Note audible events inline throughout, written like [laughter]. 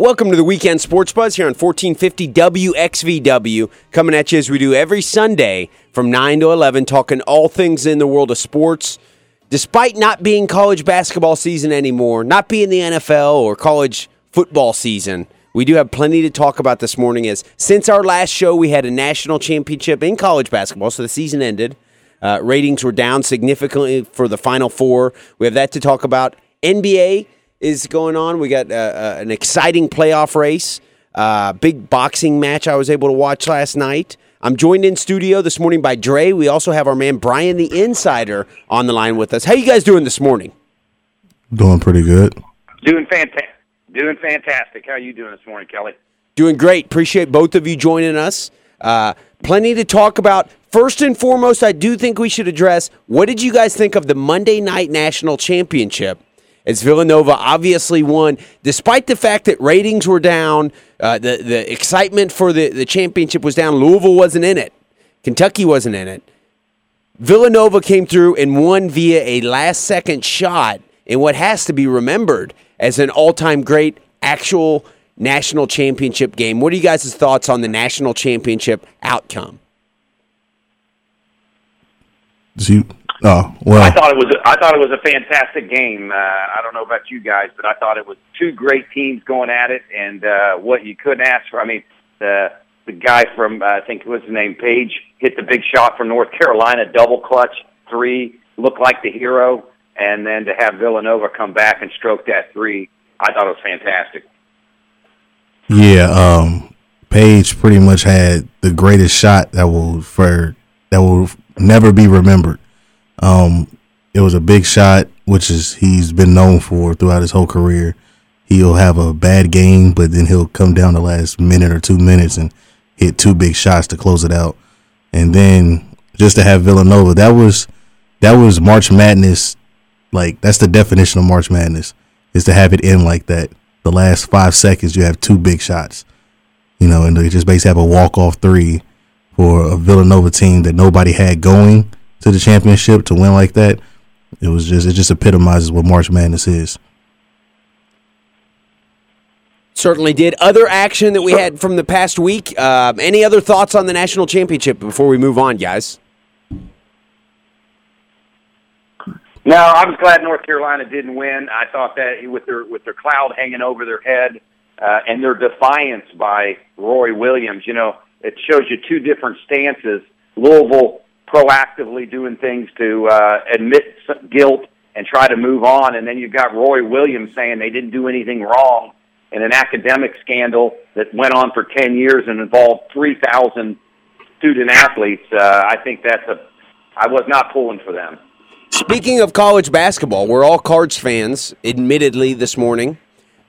Welcome to the Weekend Sports Buzz here on 1450 WXVW, coming at you as we do every Sunday from 9 to 11, talking all things in the world of sports. Despite not being college basketball season anymore, not being the NFL or college football season, we do have plenty to talk about this morning. As since our last show, we had a national championship in college basketball, so the season ended. Uh, ratings were down significantly for the Final Four. We have that to talk about. NBA is going on. We got uh, uh, an exciting playoff race. Uh, big boxing match I was able to watch last night. I'm joined in studio this morning by Dre. We also have our man Brian the Insider on the line with us. How you guys doing this morning? Doing pretty good. Doing fantastic. Doing fantastic. How are you doing this morning, Kelly? Doing great. Appreciate both of you joining us. Uh, plenty to talk about. First and foremost, I do think we should address what did you guys think of the Monday Night National Championship? As Villanova obviously won, despite the fact that ratings were down, uh, the the excitement for the, the championship was down. Louisville wasn't in it, Kentucky wasn't in it. Villanova came through and won via a last second shot in what has to be remembered as an all time great actual national championship game. What are you guys' thoughts on the national championship outcome? You, oh well, I thought it was. I thought it was a fantastic game. Uh, I don't know about you guys, but I thought it was two great teams going at it, and uh, what you couldn't ask for. I mean, the the guy from uh, I think what's his name, Page, hit the big shot from North Carolina, double clutch three, looked like the hero, and then to have Villanova come back and stroke that three, I thought it was fantastic. Yeah, um, Page pretty much had the greatest shot that will for that will never be remembered. Um, it was a big shot, which is he's been known for throughout his whole career. He'll have a bad game, but then he'll come down the last minute or two minutes and hit two big shots to close it out. And then just to have Villanova, that was that was March Madness. Like that's the definition of March Madness is to have it end like that. The last five seconds, you have two big shots. You know, and they just basically have a walk off three for a Villanova team that nobody had going to the championship to win like that. It was just it just epitomizes what March Madness is. Certainly did. Other action that we had from the past week. Uh, any other thoughts on the national championship before we move on, guys? No, I was glad North Carolina didn't win. I thought that with their with their cloud hanging over their head uh, and their defiance by Roy Williams, you know, it shows you two different stances. Louisville proactively doing things to uh, admit guilt and try to move on, and then you've got Roy Williams saying they didn't do anything wrong in an academic scandal that went on for ten years and involved three thousand student athletes. Uh, I think that's a. I was not pulling for them. Speaking of college basketball, we're all Cards fans, admittedly, this morning.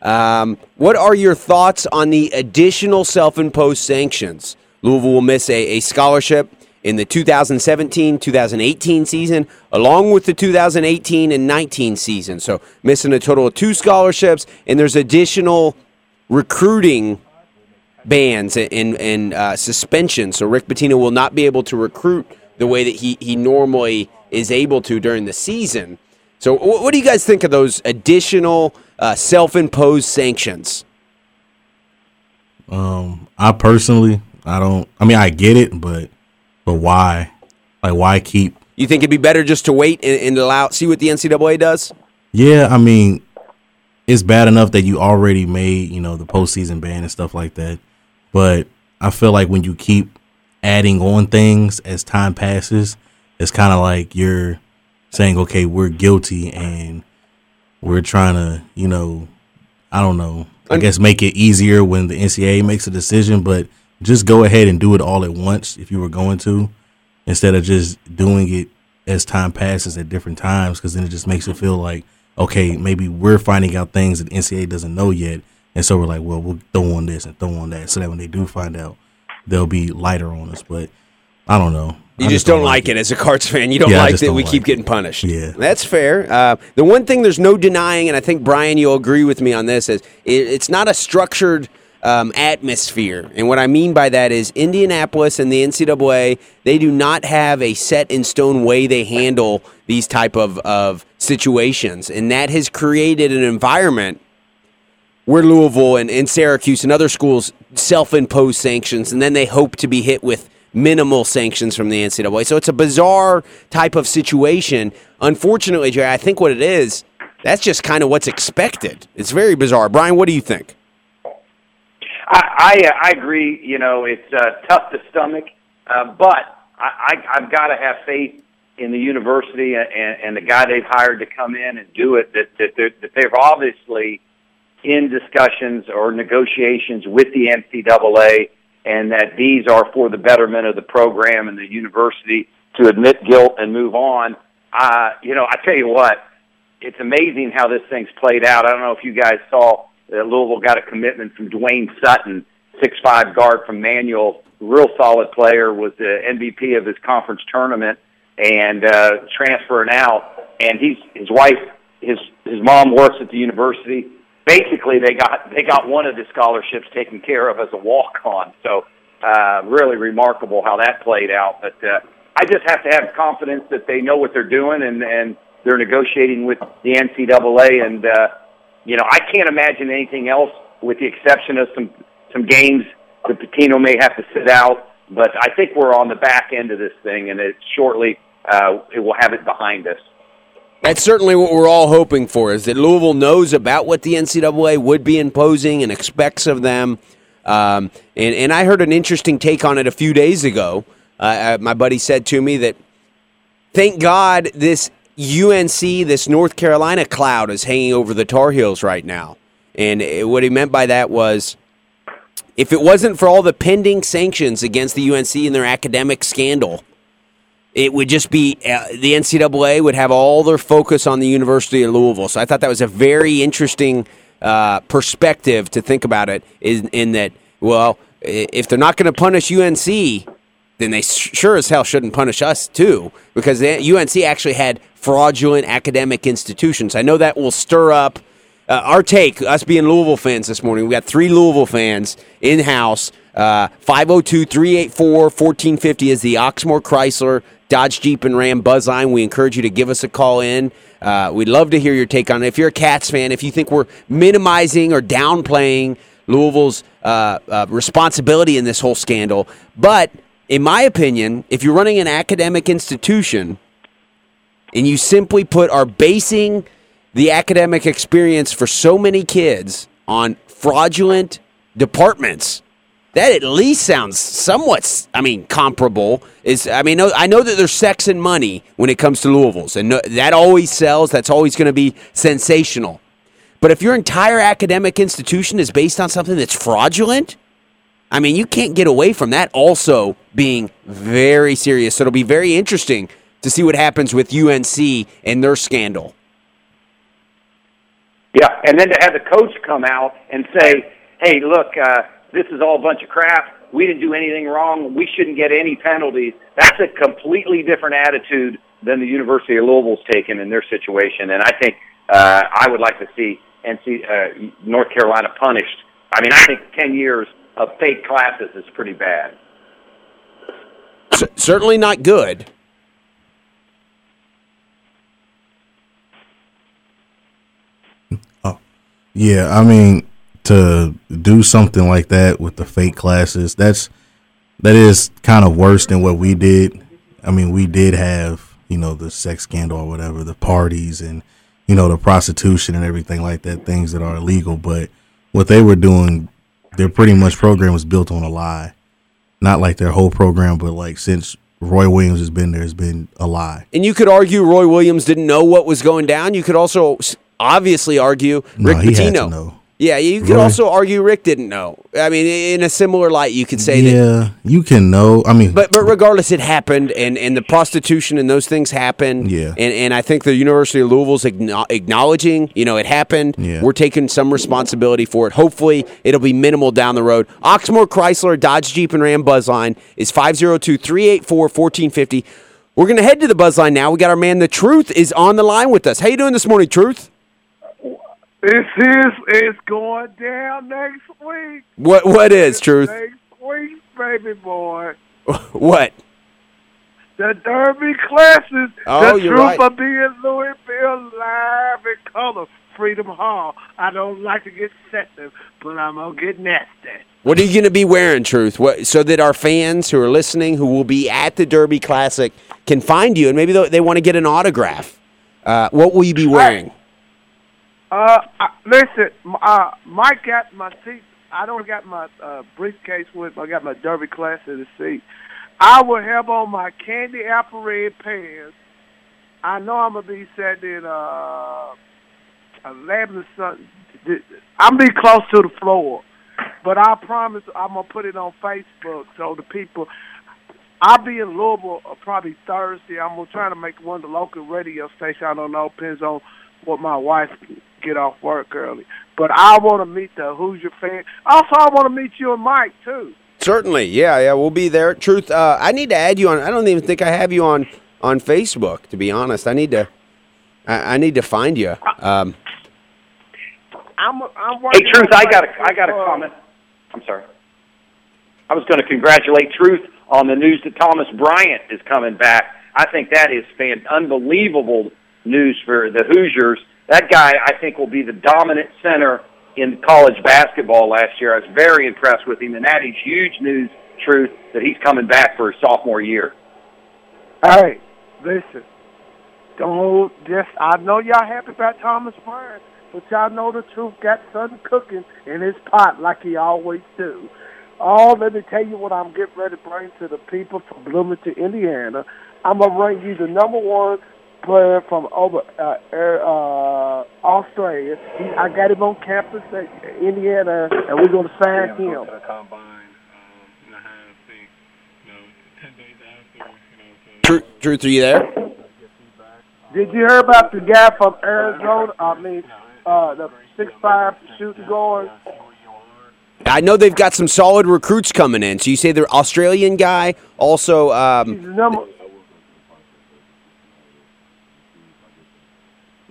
Um, what are your thoughts on the additional self imposed sanctions? Louisville will miss a, a scholarship in the 2017 2018 season, along with the 2018 and 19 season. So, missing a total of two scholarships, and there's additional recruiting bans and, and uh, suspensions. So, Rick Pitino will not be able to recruit the way that he, he normally is able to during the season. So, what, what do you guys think of those additional uh, self imposed sanctions? Um, I personally, I don't. I mean, I get it, but but why? Like, why keep? You think it'd be better just to wait and, and allow see what the NCAA does? Yeah, I mean, it's bad enough that you already made you know the postseason ban and stuff like that, but I feel like when you keep adding on things as time passes, it's kind of like you're saying, okay, we're guilty and we're trying to, you know, I don't know, I guess make it easier when the NCAA makes a decision, but just go ahead and do it all at once if you were going to, instead of just doing it as time passes at different times, because then it just makes it feel like, okay, maybe we're finding out things that NCAA doesn't know yet. And so we're like, well, we'll throw on this and throw on that so that when they do find out, they'll be lighter on us. But I don't know. You I just, don't, like it. as a Cards fan. You don't Yeah, like that don't we like keep it. getting punished. Yeah. that's fair. Uh, the one thing there's no denying, and I think Brian, you'll agree with me on this, is it, it's not a structured um, atmosphere. And what I mean by that is Indianapolis and the NCAA they do not have a set in stone way they handle these type of of situations, and that has created an environment where Louisville and, and Syracuse and other schools self impose sanctions, and then they hope to be hit with minimal sanctions from the NCAA. So it's a bizarre type of situation. Unfortunately, Jerry, I think what it is, that's just kind of what's expected. It's very bizarre. Brian, what do you think? I I, uh, I agree. You know, it's uh, tough to stomach, uh, but I, I I've got to have faith in the university and, and the guy they've hired to come in and do it. That that they're, that they've obviously in discussions or negotiations with the NCAA, and that these are for the betterment of the program and the university to admit guilt and move on. Uh, you know, I tell you what, it's amazing how this thing's played out. I don't know if you guys saw that Louisville got a commitment from Dwayne Sutton, six five guard from Manual, real solid player, was the MVP of his conference tournament, and uh, transferring out. And he's his wife, his his mom works at the university. Basically, they got they got one of the scholarships taken care of as a walk on. So uh, really remarkable how that played out. But uh, I just have to have confidence that they know what they're doing and and they're negotiating with the NCAA and. Uh, you know, I can't imagine anything else with the exception of some some games that Pitino may have to sit out. But I think we're on the back end of this thing, and it shortly uh, it will have it behind us. That's certainly what we're all hoping for. Is that Louisville knows about what the NCAA would be imposing and expects of them. Um, and and I heard an interesting take on it a few days ago. Uh, uh my buddy said to me that thank God this UNC, this North Carolina cloud is hanging over the Tar Heels right now. And what he meant by that was if it wasn't for all the pending sanctions against the UNC and their academic scandal, it would just be uh, the NCAA would have all their focus on the University of Louisville. So I thought that was a very interesting uh, perspective to think about it. In, in that, well, if they're not going to punish UNC, then they sure as hell shouldn't punish us too, because the UNC actually had fraudulent academic institutions. I know that will stir up uh, our take, us being Louisville fans this morning. We got three Louisville fans in house. Uh, 502 384 1450 is the Oxmoor Chrysler Dodge Jeep and Ram buzz line. We encourage you to give us a call in. Uh, we'd love to hear your take on it. If you're a Cats fan, if you think we're minimizing or downplaying Louisville's uh, uh, responsibility in this whole scandal, but in my opinion, if you're running an academic institution and you simply put are basing the academic experience for so many kids on fraudulent departments, that at least sounds somewhat, I mean, comparable. Is I mean, I know that there's sex and money when it comes to Louisville's, and that always sells. That's always going to be sensational. But if your entire academic institution is based on something that's fraudulent, I mean, you can't get away from that also being very serious. So it'll be very interesting to see what happens with UNC and their scandal. Yeah, and then to have the coach come out and say, "Hey, look, uh, this is all a bunch of crap. We didn't do anything wrong. We shouldn't get any penalties." That's a completely different attitude than the University of Louisville's taken in their situation, and I think uh, I would like to see NC uh, North Carolina punished. I mean, I think ten years of fake classes is pretty bad. Certainly not good. Oh, yeah. I mean, to do something like that with the fake classes, that's that is kind of worse than what we did. I mean, we did have you know the sex scandal or whatever, the parties and you know the prostitution and everything like that, things that are illegal. But what they were doing their pretty much program was built on a lie. Not like their whole program, but like since Roy Williams has been there, has been a lie. And you could argue Roy Williams didn't know what was going down. You could also obviously argue Rick no, Pitino. Yeah, you could also argue Rick didn't know. I mean, in a similar light, you could say yeah, that. Yeah, you can know. I mean, but but regardless, it happened, and, and the prostitution and those things happened. Yeah, and and I think the University of Louisville's acknowledging, you know, it happened. Yeah. we're taking some responsibility for it. Hopefully, it'll be minimal down the road. Oxmoor Chrysler Dodge Jeep and Ram Buzzline is 502-384-1450. We're gonna head to the Buzzline now. We got our man, the Truth, is on the line with us. How you doing this morning, Truth? This is it's going down next week. What what is truth? Next week, baby boy. [laughs] what? The Derby classes. Oh, the you're truth right. of being Louisville live in color. Freedom Hall. I don't like to get sensitive, but I'm gonna get nasty. What are you going to be wearing, Truth? What, so that our fans who are listening, who will be at the Derby Classic, can find you and maybe they, they want to get an autograph. Uh, what will you be wearing? Uh, I, listen, uh, Mike got my seat. I don't got my uh, briefcase with. me. I got my Derby class in the seat. I will have on my candy apple red pants. I know I'm gonna be sitting in uh, eleven or something. I'm gonna be close to the floor, but I promise I'm gonna put it on Facebook so the people. I'll be in Louisville uh, probably Thursday. I'm gonna try to make one of the local radio stations. I don't know, depends on what my wife get off work early. But I want to meet the Hoosier fan. Also, I want to meet you and Mike too. Certainly, yeah, yeah, we'll be there. Truth, uh, I need to add you on. I don't even think I have you on on Facebook. To be honest, I need to. I, I need to find you. Um, I'm I'm Hey, Truth, I got a, Facebook, I got a comment. I'm sorry. I was going to congratulate Truth on the news that Thomas Bryant is coming back. I think that is fan unbelievable news for the Hoosiers. That guy, I think, will be the dominant center in college basketball last year. I was very impressed with him, and that is huge news, Truth, that he's coming back for his sophomore year. Hey, listen. Don't just. I know y'all happy about Thomas Bryant, but y'all know the truth. Got something cooking in his pot like he always do. Oh, let me tell you what I'm getting ready to bring to the people from Bloomington, Indiana. I'm gonna bring you the number one player from over uh, er, uh, Australia. He, I got him on campus at Indiana, and we're gonna sign him. Truth, Truth, are you there? Did you hear about the guy from Arizona? I mean, uh, the six five shooting guard. I know they've got some solid recruits coming in. So you say the Australian guy, also. He's Um, the number.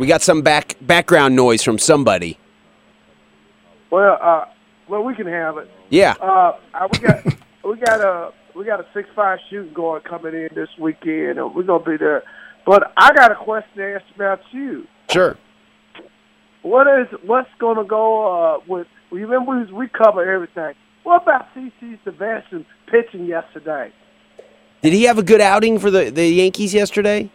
We got some back background noise from somebody. Well, uh, well, we can have it. Yeah. Uh, uh, we got [laughs] we got a we got a six five shooting guard coming in this weekend, and we're gonna be there. But I got a question to ask about you. Sure. What is what's gonna go uh, with? Remember, we, we cover everything. What about CC Sabathia pitching yesterday? Did he have a good outing for the, the Yankees yesterday?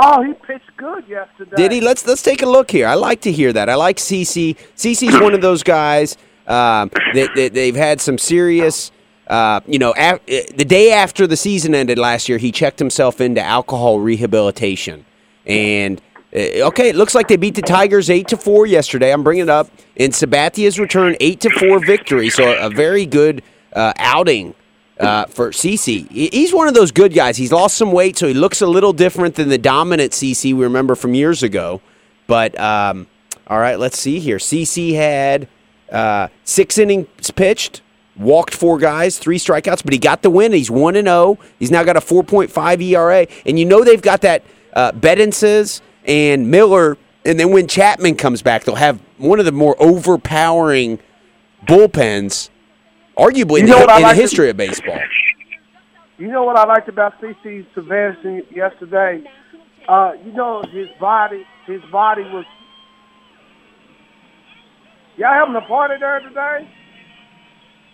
Oh, he pitched good yesterday. Did he? Let's let's take a look here. I like to hear that. I like CC. CC's one of those guys um, that, that they've had some serious. Uh, you know, af- the day after the season ended last year, he checked himself into alcohol rehabilitation, and uh, okay, it looks like they beat the Tigers eight to four yesterday. I'm bringing it up in Sabathia's return, eight to four victory. So a very good uh, outing uh, for CC. He's one of those good guys. He's lost some weight, so he looks a little different than the dominant CC we remember from years ago. But um, all right, let's see here. CC had uh, six innings pitched, walked four guys, three strikeouts, but he got the win. He's one and zero. He's now got a 4.5 ERA, and you know they've got that uh, Betances and Miller. And then when Chapman comes back, they'll have one of the more overpowering bullpens, arguably in, You know the, in the like to- history of baseball. You know what I liked about CC Sabathia yesterday? Uh, you know his body. His body was. Y'all having a party there today?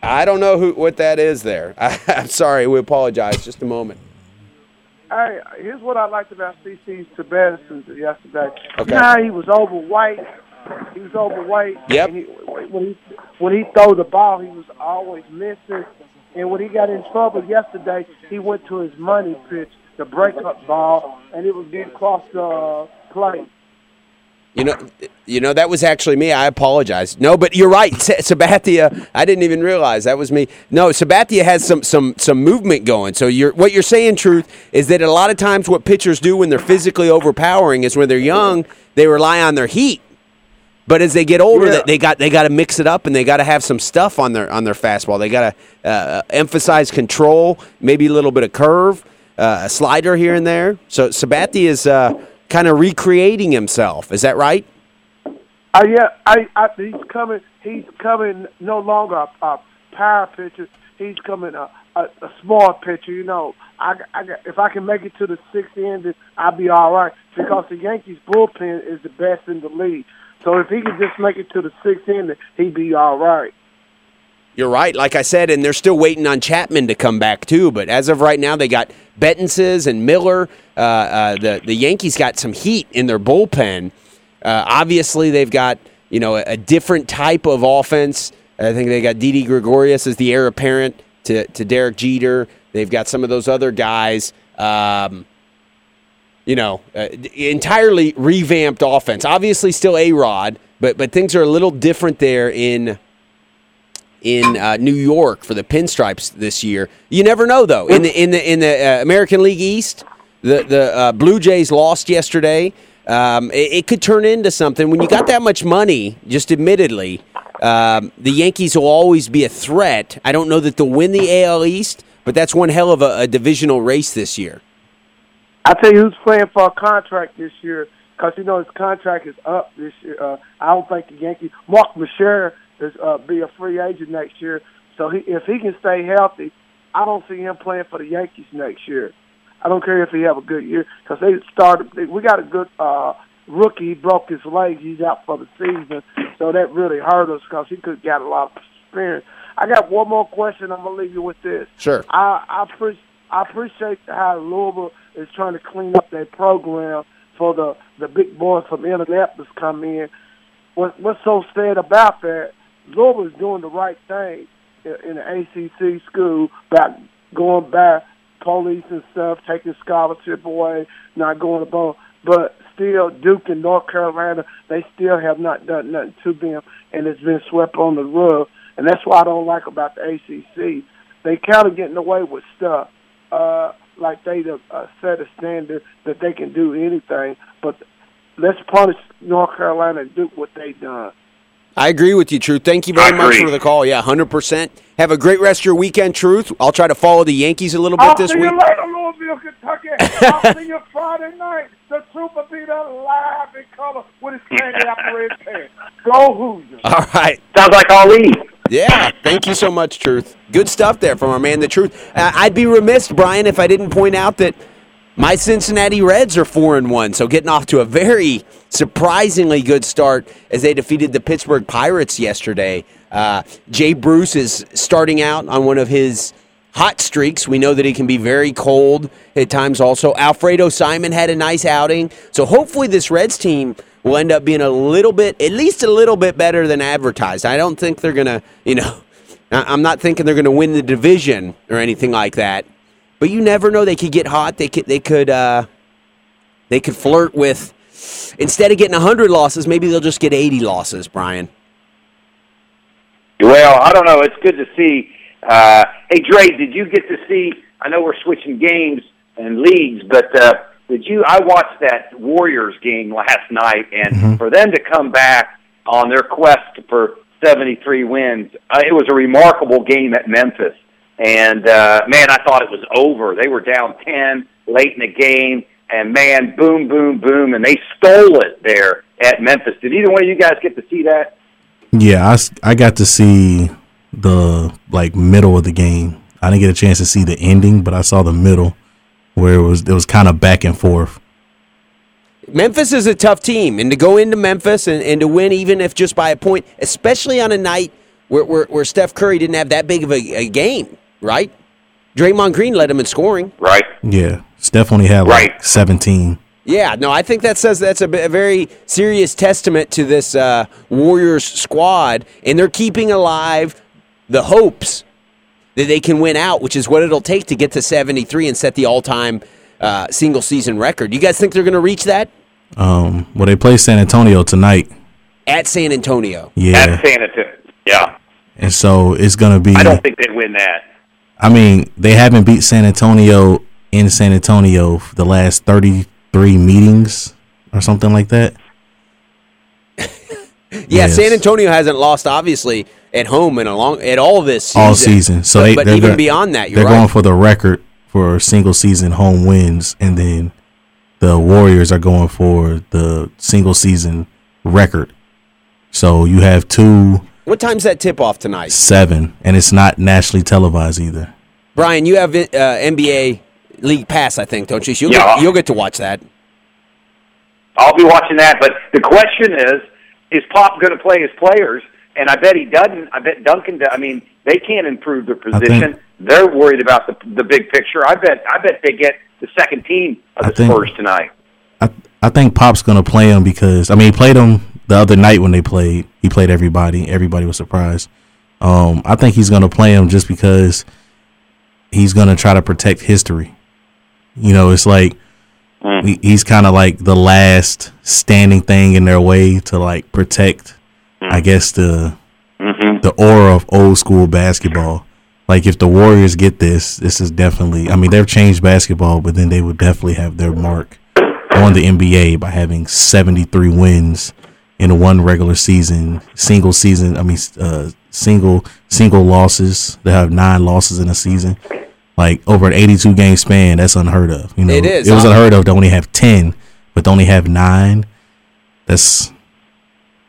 I don't know who what that is there. I, [laughs] I'm sorry. We apologize. Just a moment. Hey, here's what I liked about CC Sabathia yesterday. Okay. You know he was overweight. He was overweight. Yep. And he, when he when he throw the ball, he was always missing. And when he got in trouble yesterday, he went to his money pitch, the breakup ball, and it was getting across the uh, plate. You know, you know that was actually me. I apologize. No, but you're right, [laughs] Sa- Sabathia. I didn't even realize that was me. No, Sabathia has some some some movement going. So you're what you're saying, truth, is that a lot of times what pitchers do when they're physically overpowering is when they're young, they rely on their heat. But as they get older, Yeah. they, got they got to mix it up and they got to have some stuff on their on their fastball. They got to uh, emphasize control, maybe a little bit of curve, uh, a slider here and there. So Sabathia is uh, kind of recreating himself. Is that right? Uh, yeah, I, I, he's coming. He's coming no longer a, a power pitcher. He's coming a, a, a small pitcher. You know, I, I if I can make it to the sixth inning, I'll be all right because the Yankees bullpen is the best in the league. So if he could just make it to the sixth inning, he'd be all right. You're right. Like I said, and they're still waiting on Chapman to come back too. But as of right now, they got Betances and Miller. Uh, uh, the the Yankees got some heat in their bullpen. Uh, obviously, they've got you know a, a, different type of offense. I think they got Didi Gregorius as the heir apparent to to Derek Jeter. They've got some of those other guys. Um, you know, uh, entirely revamped offense. Obviously, still A-Rod, but but things are a little different there in in uh, New York for the Pinstripes this year. You never know though. In the in the in the uh, American League East, the the uh, Blue Jays lost yesterday. Um, it, it, could turn into something when you got that much money. Just admittedly, um, the Yankees will always be a threat. I don't know that they'll win the AL East, but that's one hell of a, a divisional race this year. I tell you who's playing for a contract this year because you know his contract is up this year. Uh, I don't think the Yankees. Mark Messier is uh, be a free agent next year. So he, if he can stay healthy, I don't see him playing for the Yankees next year. I don't care if he have a good year because they started. We got a good uh, rookie. He broke his leg. He's out for the season, so that really hurt us because he could got a lot of experience. I got one more question. I'm gonna leave you with this. Sure. I I, pre- I appreciate how Louisville is trying to clean up their program for the the big boys from Indianapolis come in. What what's so sad about that? Louisville is doing the right thing in, the ACC school about going back police and stuff, taking scholarship away, not going to ball. But still, Duke and North Carolina, they still have not done nothing to them, and it's been swept on the rug. And that's what I don't like about the ACC. They kind of getting away with stuff, uh, like they uh, set a standard that they can do anything. But let's punish North Carolina and Duke what they've done. I agree with you, Truth. Thank you very much for the call. Yeah, 100%. Have a great rest of your weekend, Truth. I'll try to follow the Yankees a little bit this week. I'll this see week. You later, Louisville, Kentucky. I'll [laughs] see you Friday night. The Truth will be there live in color with his candy operated pen. Go Hoosiers. All right. Sounds like Ali. Yeah, thank you so much, Truth. Good stuff there from our man, The Truth. Uh, I'd be remiss, Brian, if I didn't point out that – my Cincinnati Reds are four and one, so getting off to a very surprisingly good start as they defeated the Pittsburgh Pirates yesterday. Uh, Jay Bruce is starting out on one of his hot streaks. We know that he can be very cold at times. Also, Alfredo Simon had a nice outing, so hopefully this Reds team will end up being a little bit, at least a little bit better than advertised. I don't think they're gonna, you know. [laughs] I'm not thinking they're going to win the division or anything like that. But you never know; they could get hot. They could they could uh, they could flirt with instead of getting hundred losses, maybe they'll just get eighty losses. Brian. Well, I don't know. It's good to see. Uh, hey, Dre, did you get to see? I know we're switching games and leagues, but uh, did you? I watched that Warriors game last night, and mm-hmm. for them to come back on their quest for 73 wins, uh, it was a remarkable game at Memphis. And uh, man, I thought it was over. They were down ten late in the game, and man, boom, boom, boom, and they stole it there at Memphis. Did either one of you guys get to see that? Yeah, I, I got to see the like middle of the game. I didn't get a chance to see the ending, but I saw the middle where it was it was kind of back and forth. Memphis is a tough team, and to go into Memphis and, and to win, even if just by a point, especially on a night where, where, where Steph Curry didn't have that big of a, a game right? Draymond Green led him in scoring. Right. Yeah. Steph only had like right. 17. Yeah, no, I think that says that's a, a very serious testament to this uh, Warriors squad, and they're keeping alive the hopes that they can win out, which is what it'll take to get to 73 and set the all-time uh, single season record. You guys think they're going to reach that? Um, well, they play San Antonio tonight. At San Antonio. Yeah. At San Antonio. Yeah. And so it's going to be. I don't think they'd win that. I mean, they haven't beat San Antonio in San Antonio for the last 33 meetings or something like that. [laughs] yeah, yes. San Antonio hasn't lost obviously at home in a long at all this season. All season. So but, they, but even got, beyond that, they're right. going for the record for single season home wins, and then the Warriors are going for the single season record. So you have two What time's that tip off tonight? Seven, and it's not nationally televised either. Brian, you have uh, NBA League Pass, I think, don't you? You'll, Yeah. get, you'll get to watch that. I'll be watching that. But the question is, is Pop going to play his players? And I bet he doesn't. I bet Duncan. I mean, they can't improve their think- position. They're worried about the the big picture. I bet. I bet they get the second team of I the think- Spurs tonight. I I think Pop's gonna play him because I mean he played him the other night when they played. He played everybody. Everybody was surprised. Um, I think he's gonna play him just because he's gonna try to protect history. You know, it's like he, he's kind of like the last standing thing in their way to like protect. I guess the the aura of old school basketball. Like if the Warriors get this, this is definitely. I mean, they've changed basketball, but then they would definitely have their mark on the NBA by having 73 wins in one regular season, single season. I mean, uh, single single losses. They have nine losses in a season. Like over an 82 game span, that's unheard of. You know, It is, It was unheard of to only have 10, but to only have nine. That's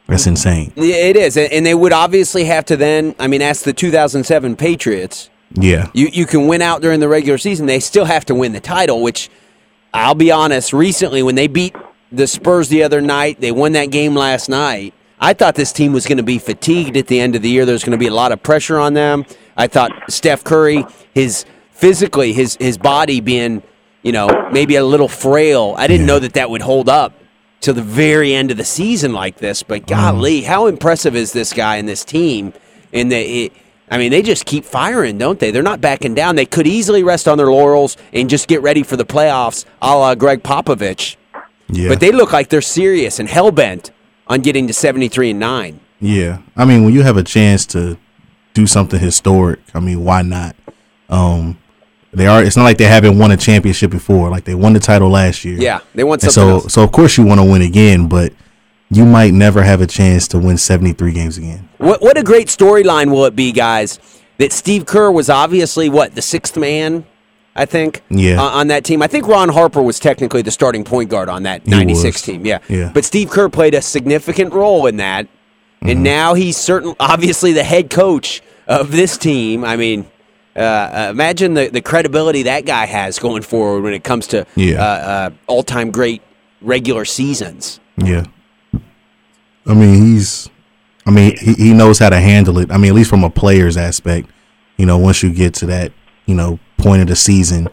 that's insane. Yeah, it is, and and they would obviously have to then. I mean, ask the 2007 Patriots. Yeah, You you can win out during the regular season. They still have to win the title, which I'll be honest. Recently, when they beat the Spurs the other night, they won that game last night. I thought this team was going to be fatigued at the end of the year. There's going to be a lot of pressure on them. I thought Steph Curry, his physically, his his body being, you know, maybe a little frail. I didn't Yeah. know that that would hold up to the very end of the season like this. But golly, how impressive is this guy and this team? And the, it, I mean, they just keep firing, don't they? They're not backing down. They could easily rest on their laurels and just get ready for the playoffs, a la Gregg Popovich. yeah. But they look like they're serious and hell bent on getting to seventy three and nine. Yeah, I mean, when you have a chance to do something historic, I mean, why not? Um, they are. It's not like they haven't won a championship before. Like they won the title last year. Yeah, they And something so, else. so of course you want to win again, but you might never have a chance to win seventy three games again. What what a great storyline will it be, guys? That Steve Kerr was obviously what the sixth man, I think. Yeah. uh, on that team, I think Ron Harper was technically the starting point guard on that '96 team. Yeah. Yeah. But Steve Kerr played a significant role in that, Mm-hmm. and now he's certain, obviously, the head coach of this team. I mean. Uh, uh, imagine the, the credibility that guy has going forward when it comes to Yeah. uh, uh, all time great regular seasons. Yeah. I mean, he's. I mean, he, he knows how to handle it. I mean, at least from a player's aspect, you know, once you get to that, you know, point of the season,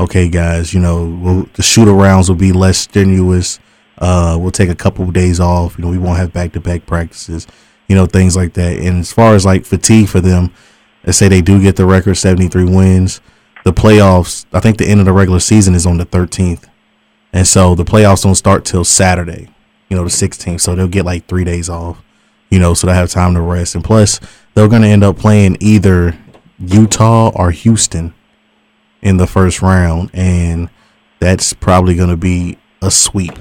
okay, guys, you know, we'll, the shoot arounds will be less strenuous. Uh, we'll take a couple of days off. You know, we won't have back to back practices. You know, things like that. And as far as like fatigue for them, let's say they do get the record seventy three wins. The playoffs, I think the end of the regular season is on the thirteenth. And so the playoffs don't start till Saturday, you know, the 16th. So they'll get like three days off, you know, so they have time to rest. And plus, they're going to end up playing either Utah or Houston in the first round. And that's probably going to be a sweep,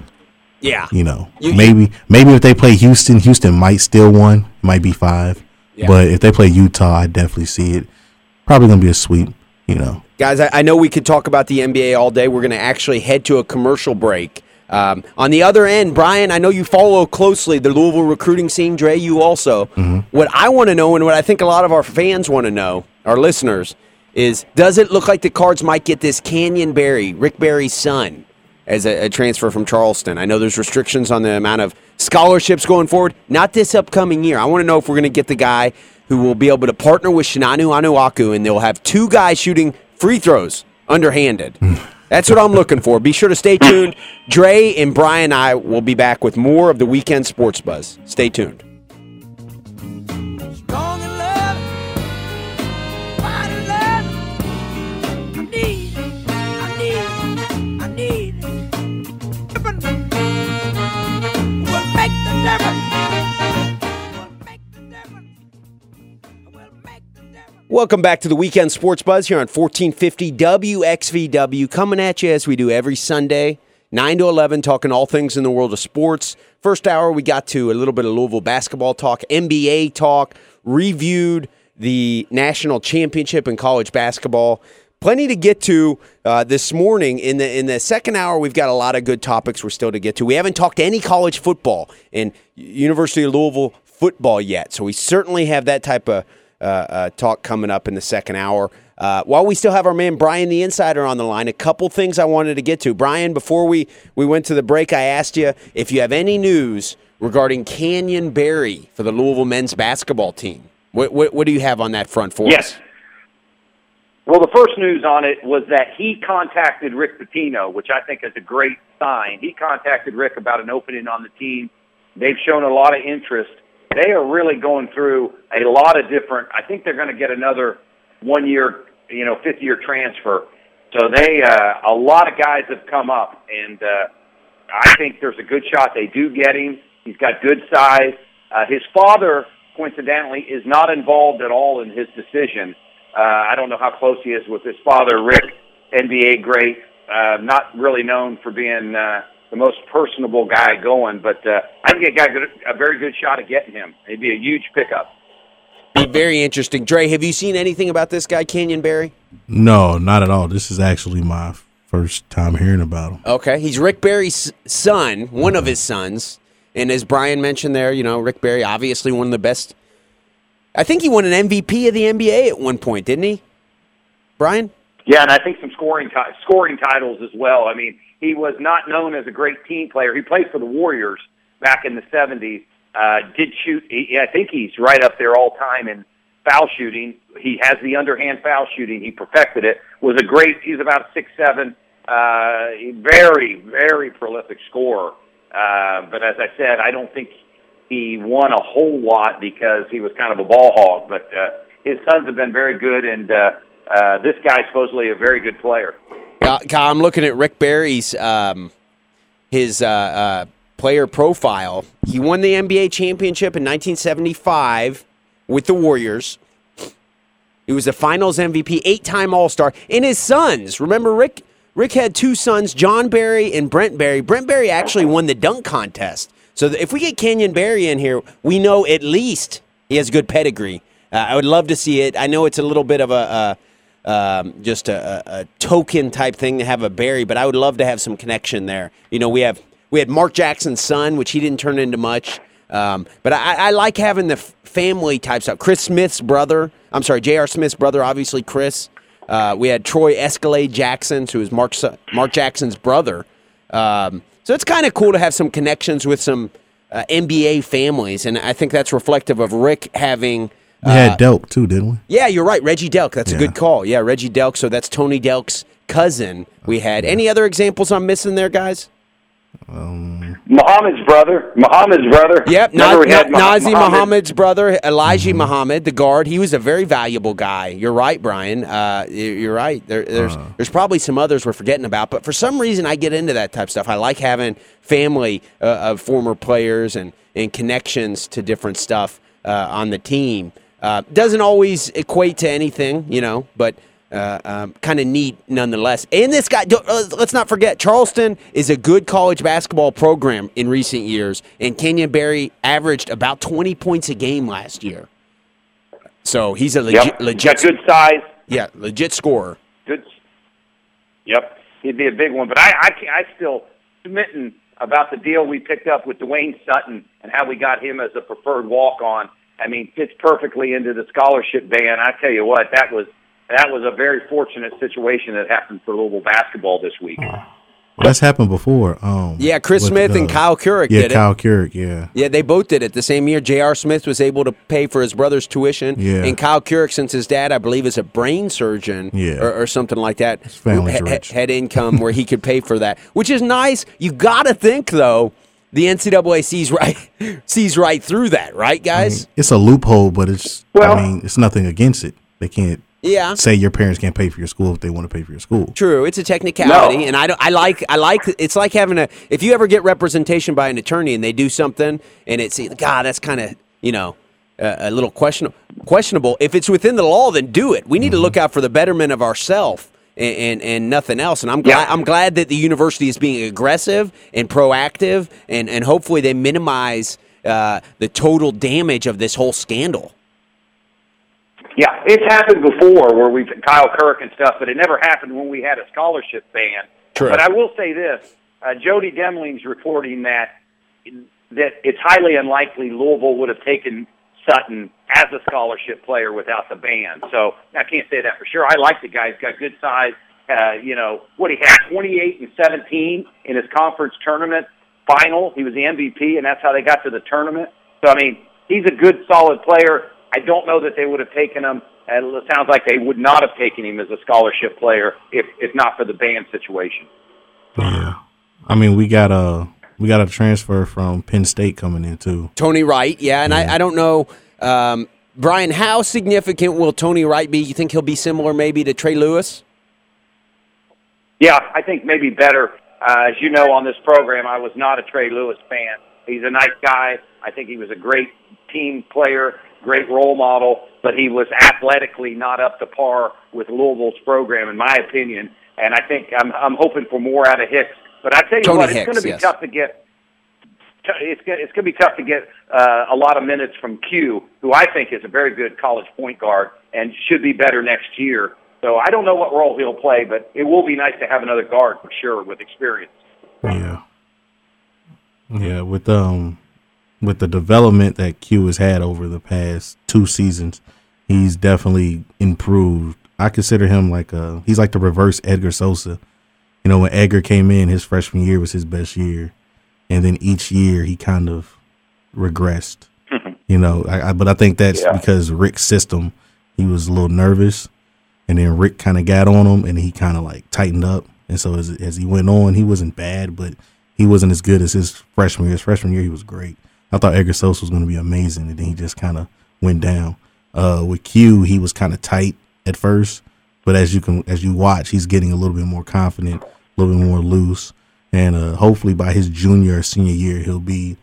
Yeah. you know. You- maybe maybe if they play Houston, Houston might still one, might be five. Yeah. But if they play Utah, I definitely see it. Probably going to be a sweep, you know. Guys, I, I know we could talk about the NBA all day. We're going to actually head to a commercial break. Um, on the other end, Brian, I know you follow closely the Louisville recruiting scene. Dre, you also. What I want to know, and what I think a lot of our fans want to know, our listeners, is does it look like the Cards might get this Canyon Barry, Rick Barry's son, as a, a transfer from Charleston? I know there's restrictions on the amount of scholarships going forward. Not this upcoming year. I want to know if we're going to get the guy who will be able to partner with Chinanu Onuaku, and they'll have two guys shooting free throws underhanded. Hmm. That's what I'm looking for. Be sure to stay tuned. Dre and Brian and I will be back with more of the weekend sports buzz. Stay tuned. Welcome back to the weekend sports buzz here on 1450 WXVW, coming at you as we do every Sunday, 9 to 11, talking all things in the world of sports. First hour, we got to a little bit of Louisville basketball talk, NBA talk, reviewed the national championship in college basketball. Plenty to get to uh, this morning. In the in the second hour, we've got a lot of good topics we're still to get to. We haven't talked any college football, and University of Louisville football yet. So we certainly have that type of uh, uh, talk coming up in the second hour. Uh, while we still have our man Brian the Insider on the line, a couple things I wanted to get to. Brian, before we, we went to the break, I asked you if you have any news regarding Canyon Barry for the Louisville men's basketball team. What, what, what do you have on that front for Yes. us? Well, the first news on it was that he contacted Rick Pitino, which I think is a great sign. He contacted Rick about an opening on the team. They've shown a lot of interest. They are really going through a lot of different. I think they're going to get another one year, you know, fifth year transfer. So they, uh, a lot of guys have come up, and uh, I think there's a good shot they do get him. He's got good size. Uh, his father, coincidentally, is not involved at all in his decision. Uh, I don't know how close he is with his father, Rick, NBA great. Uh, not really known for being uh, the most personable guy going, but uh, I think a guy got a very good shot at getting him. It'd be a huge pickup. Be very interesting. Dre, have you seen anything about this guy, Canyon Barry? No, not at all. This is actually my first time hearing about him. Okay, he's Rick Barry's son, one of his sons, and as Brian mentioned there, you know, Rick Barry, obviously one of the best. I think he won an MVP of the NBA at one point, didn't he? Brian? Yeah, and I think some scoring ti- scoring titles as well. I mean, he was not known as a great team player. He played for the Warriors back in the '70s. Uh, did shoot. He, I think he's right up there all time in foul shooting. He has the underhand foul shooting. He perfected it. Was a great. He's about six seven. Uh, very very prolific scorer. Uh, but as I said, I don't think he won a whole lot because he was kind of a ball hog. But uh, his sons have been very good, and uh, uh, this guy's supposedly a very good player. I'm looking at Rick Barry's um, his uh, uh, player profile. He won the NBA championship in 1975 with the Warriors. He was the Finals MVP, eight-time All-Star, and his sons. Remember, Rick? Rick had two sons, Jon Barry and Brent Barry. Brent Barry actually won the dunk contest. So if we get Canyon Barry in here, we know at least he has good pedigree. Uh, I would love to see it. I know it's a little bit of a. a um, just a, a, a token type thing to have a Barry, but I would love to have some connection there. You know, we have we had Mark Jackson's son, which he didn't turn into much, um, but I, I like having the family type stuff. Chris Smith's brother, I'm sorry, J.R. Smith's brother, obviously Chris. Uh, we had Troy Escalade Jackson, who is Mark Mark Jackson's brother. Um, so it's kind of cool to have some connections with some uh, NBA families, and I think that's reflective of Rick having. We had Delk too, didn't we? Yeah, you're right. Reggie Delk. That's a good call. Yeah, Reggie Delk. So that's Tony Delk's cousin. We had any other examples I'm missing there, guys? Muhammad's brother. Muhammad's brother. Yep, Remember Na- Na- Mah- Nazr Muhammad? Muhammad's brother, Elijah Muhammad, the guard. He was a very valuable guy. You're right, Brian. Uh, you- you're right. There, there's there's probably some others we're forgetting about, but for some reason I get into that type of stuff. I like having family uh, of former players and and connections to different stuff uh, on the team. Uh, doesn't always equate to anything, you know, but. Uh, um, kind of neat nonetheless. And this guy, uh, let's not forget, Charleston is a good college basketball program in recent years, and Canyon Barry averaged about 20 points a game last year. So he's a legit, Yep. legit, good size. yeah, legit scorer. Good. Yep. He'd be a big one. But I, I, I still smitten about the deal we picked up with Dwayne Sutton and how we got him as a preferred walk on. I mean, fits perfectly into the scholarship ban. I tell you what, that was that was a very fortunate situation that happened for Louisville basketball this week. Well, that's happened before. Um, Yeah, Chris with, Smith and uh, Kyle Kuric Yeah, did Kyle it. Kuric. Yeah, Yeah, they both did it the same year. J.R. Smith was able to pay for his brother's tuition, Yeah. and Kyle Kuric, since his dad, I believe, is a brain surgeon Yeah. or, or something like that, family's ha- ha- rich. had income where he [laughs] could pay for that, which is nice. You got to think though, the NCAA sees right [laughs] sees right through that, right, guys? it's a loophole, but it's. Well- I mean, it's nothing against it. They can't yeah. say your parents can't pay for your school if they want to pay for your school. True, it's a technicality, No. and I, don't- I like I like it's like having a if you ever get representation by an attorney and they do something and it's God that's kind of you know a, a little question questionable. If it's within the law, then do it. We need to look out for the betterment of ourselves and, and and nothing else. And I'm glad Yeah. I'm glad that the university is being aggressive and proactive, and and hopefully they minimize uh, the total damage of this whole scandal. Yeah, it's happened before where we've Kyle Kuric and stuff, but it never happened when we had a scholarship ban. True. But I will say this: uh, Jody Demling's reporting that that it's highly unlikely Louisville would have taken Sutton as a scholarship player without the band. So I can't say that for sure. I like the guy. He's got good size. Uh, you know, what he had 28 and 17 in his conference tournament final. He was the MVP, and that's how they got to the tournament. So, I mean, he's a good, solid player. I don't know that they would have taken him. And it sounds like they would not have taken him as a scholarship player if, if not for the band situation. Yeah, I mean we got a we got a transfer from Penn State coming in too. Tony Wright, yeah, and I, I don't know, um, Brian, how significant will Tony Wright be? You think he'll be similar maybe to Trey Lewis? Yeah, I think maybe better. Uh, as you know, on this program, I was not a Trey Lewis fan. He's a nice guy. I think he was a great team player, great role model, but he was athletically not up to par with Louisville's program, in my opinion. And I think I'm, I'm hoping for more out of Hicks. But I tell you Tony what, it's going to be yes. tough to get. It's gonna- it's going to be tough to get uh, a lot of minutes from Q, who I think is a very good college point guard and should be better next year. So I don't know what role he'll play, but it will be nice to have another guard for sure with experience. Yeah. Yeah, with um with the development that Q has had over the past two seasons, he's definitely improved. I consider him like a he's like the reverse Edgar Sosa. You know, when Edgar came in, his freshman year was his best year, and then each year he kind of regressed. Mm-hmm. you know, I, I, but I think that's Yeah. because Rick's system. He was a little nervous, and then Rick kind of got on him, and he kind of like tightened up. And so as as he went on, he wasn't bad, but he wasn't as good as his freshman year. His freshman year, he was great. I thought Edgar Sosa was going to be amazing, and then he just kind of went down. Uh, with Q, he was kind of tight at first, but as you can as you watch, he's getting a little bit more confident, a little bit more loose, and uh, hopefully by his junior or senior year, he'll be.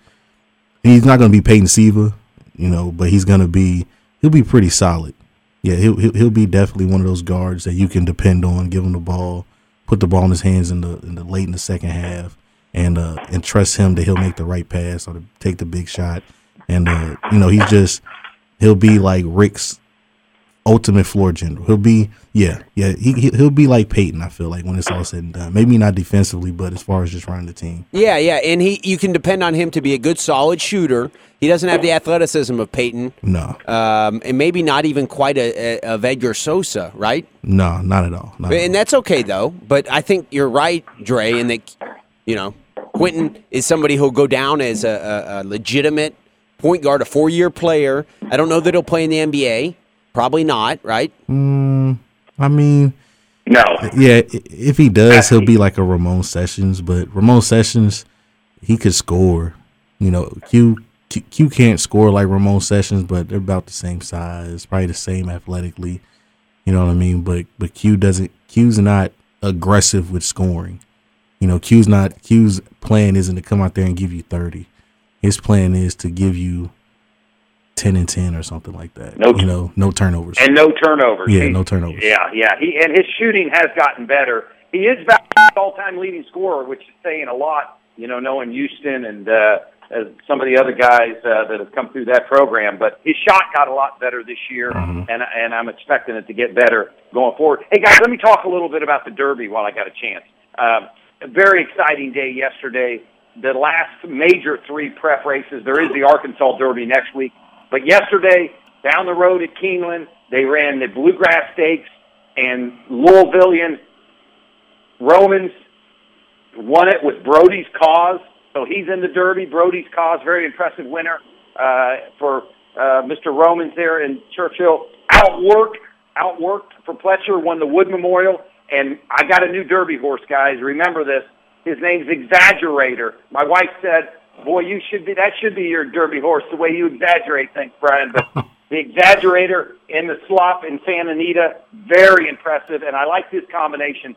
He's not going to be Peyton Siva, you know, but he's going to be he'll be pretty solid. Yeah, he'll, he'll he'll be definitely one of those guards that you can depend on. Give him the ball, put the ball in his hands in the in the late in the second half, and uh, and trust him that he'll make the right pass or to take the big shot. And uh, you know, he's just he'll be like Rick's ultimate floor general. He'll be yeah yeah he he- he'll be like Peyton. I feel like when it's all said and done, maybe not defensively, but as far as just running the team. Yeah, yeah, and he you can depend on him to be a good, solid shooter. He doesn't have the athleticism of Peyton, No, um, and maybe not even quite a, a, of Edgar Sosa, right? no, not at all. Not at all. And that's okay though. But I think you're right, Dre, and that you know Quentin is somebody who'll go down as a, a, a legitimate point guard, a four year player. I don't know that he'll play in the NBA. Probably not, right? Mm, I mean. No. Yeah, if he does, he'll be like a Ramon Sessions. But Ramon Sessions, he could score. You know, Q Q, Q can't score like Ramon Sessions, but they're about the same size, probably the same athletically. You know what I mean? But but Q doesn't. Q's not aggressive with scoring. You know, Q's not. Q's plan isn't to come out there and give you thirty. His plan is to give you ten and ten or something like that. No- you know, no turnovers. and no turnovers. Yeah, He- no turnovers. Yeah, yeah. He and his shooting has gotten better. He is back all-time leading scorer, which is saying a lot. You know, knowing Houston and uh, as some of the other guys uh, that have come through that program, but his shot got a lot better this year, and and I'm expecting it to get better going forward. Hey guys, let me talk a little bit about the Derby while I got a chance. Um, a very exciting day yesterday. The last major three prep races. There is the Arkansas Derby next week. But yesterday, down the road at Keeneland, they ran the Bluegrass Stakes, and Louisvillian Romans won it with Brody's Cause. So he's in the Derby. Brody's Cause, very impressive winner uh, for uh, Mr. Romans there in Churchill. Outworked, outworked for Pletcher, won the Wood Memorial. And I got a new Derby horse, guys. Remember this. His name's Exaggerator. My wife said, "Boy, you should be. That should be your Derby horse. The way you exaggerate things, Brian." But [laughs] the Exaggerator in the slop in Santa Anita, very impressive. And I like this combination.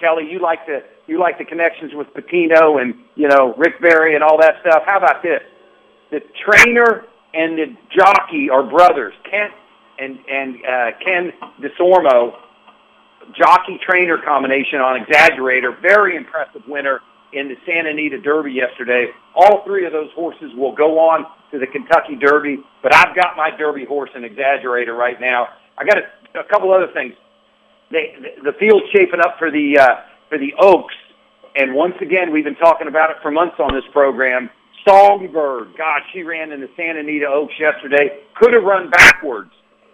Kelly, you like the you like the connections with Pitino and you know Rick Barry and all that stuff. How about this? The trainer and the jockey are brothers. Kent and and uh, Ken Desormeaux jockey trainer combination on Exaggerator. Very impressive winner in the Santa Anita Derby yesterday. All three of those horses will go on to the Kentucky Derby, but I've got my Derby horse in Exaggerator right now. I got a, a couple other things. They, the field's shaping up for the uh, for the Oaks, and once again, we've been talking about it for months on this program. Songbird. God, she ran into Santa Anita Oaks yesterday. Could have run backwards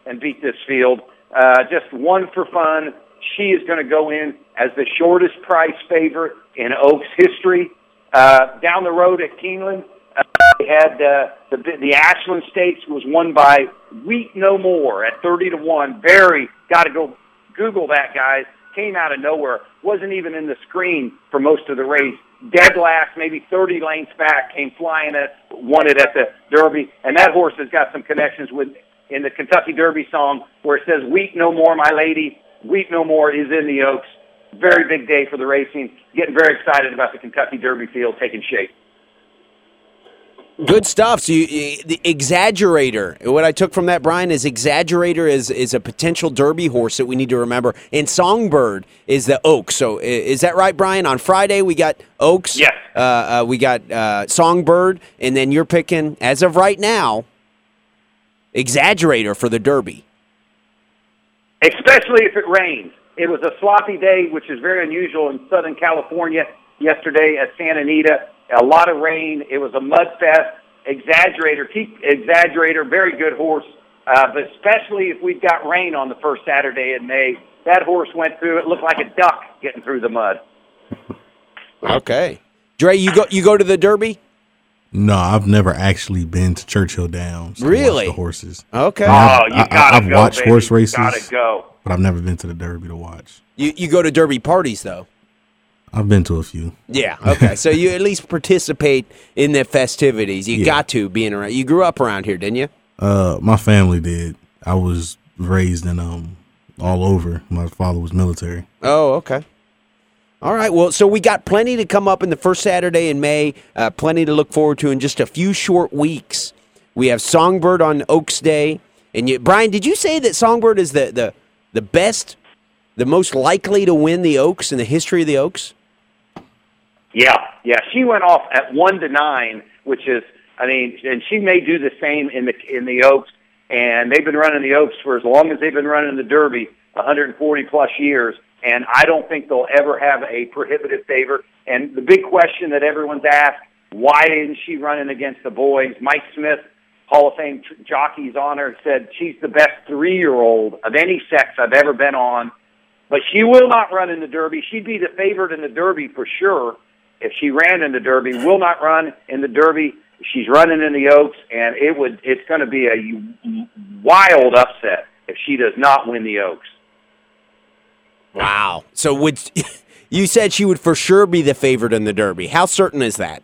and beat this field. Uh, just one for fun. She is going to go in as the shortest price favorite in Oaks history. Uh, down the road at Keeneland, uh, they had uh, the the Ashland Stakes was won by Weep No More at thirty to one. Very got to go Google that, guys. Came out of nowhere. Wasn't even in the screen for most of the race. Dead last, maybe 30 lengths back, came flying at, won it at the Derby. And that horse has got some connections with, in the Kentucky Derby song where it says, Weep no more, my lady. Weep no more is in the Oaks. Very big day for the racing. Getting very excited about the Kentucky Derby field taking shape. Good stuff. So, you, the exaggerator. What I took from that, Brian, is exaggerator is is a potential Derby horse that we need to remember, and Songbird is the Oaks. So, is that right, Brian? On Friday we got Oaks. Yes. Uh, uh, we got uh, Songbird, and then you're picking, as of right now, exaggerator for the Derby. Especially if it rains. It was a sloppy day, which is very unusual in Southern California yesterday at Santa Anita a lot of rain. It was a mud fest. Exaggerator, keep exaggerator, very good horse. Uh, but especially if we've got rain on the first Saturday in May, that horse went through. It looked like a duck getting through the mud. [laughs] Okay, Dre, you go you go to the Derby? No, I've never actually been to Churchill Downs. to watch Really? the horses. Okay, Oh, I've- you gotta I've go, watched baby. horse races. Gotta go. But I've never been to the Derby to watch. you you go to Derby parties though. I've been to a few. Yeah. Okay. so you at least participate in the festivities. You Yeah. got to being around. You grew up around here, didn't you? Uh, my family did. I was raised in um all over. My father was military. Oh, okay. All right. Well, so we got plenty to come up in the first Saturday in May. Uh, plenty to look forward to in just a few short weeks. We have Songbird on Oaks Day, and you, Brian, did you say that Songbird is the the the best, the most likely to win the Oaks in the history of the Oaks? Yeah, yeah. She went off at one to nine, which is, I mean, and she may do the same in the in the Oaks. And they've been running the Oaks for as long as they've been running the Derby, 140 plus years. And I don't think they'll ever have a prohibitive favor. And the big question that everyone's asked: Why isn't she running against the boys? Mike Smith, Hall of Fame tr- jockey's on her, said she's the best three-year-old of any sex I've ever been on. But she will not run in the Derby. She'd be the favorite in the Derby for sure if she ran in the Derby. Will not run in the Derby. She's running in the Oaks, and it would. It's going to be a wild upset if she does not win the Oaks. Wow. So would [laughs] you said she would for sure be the favorite in the Derby? How certain is that?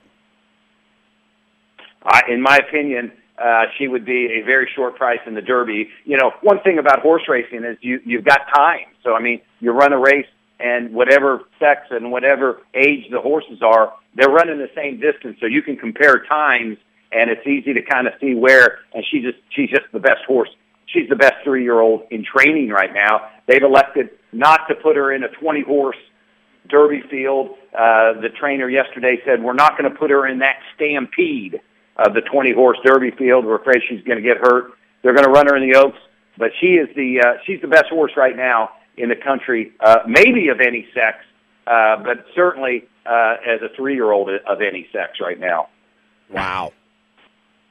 I, in my opinion, uh, she would be a very short price in the Derby. You know, one thing about horse racing is you you've got time. So I mean, you run a race, and whatever sex and whatever age the horses are, they're running the same distance, so you can compare times, and it's easy to kind of see where. And she just she's just the best horse. She's the best three year old in training right now. They've elected not to put her in a twenty horse Derby field. Uh, the trainer yesterday said we're not going to put her in that stampede of the 20 horse Derby field. We're afraid she's going to get hurt. They're going to run her in the Oaks, but she is the uh, she's the best horse right now in the country, uh, maybe of any sex, uh, but certainly uh, as a three year old of any sex right now. Wow.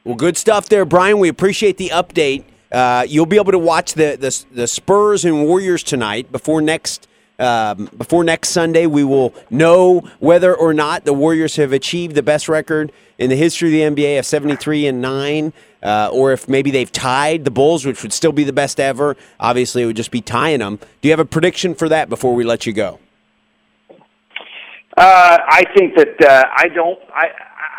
Well, good stuff there, Brian. We appreciate the update. Uh, you'll be able to watch the, the the Spurs and Warriors tonight before next um, before next Sunday. We will know whether or not the Warriors have achieved the best record in the history of the NBA of seventy three and nine, uh, or if maybe they've tied the Bulls, which would still be the best ever. Obviously, it would just be tying them. Do you have a prediction for that before we let you go? Uh, I think that uh, I don't. I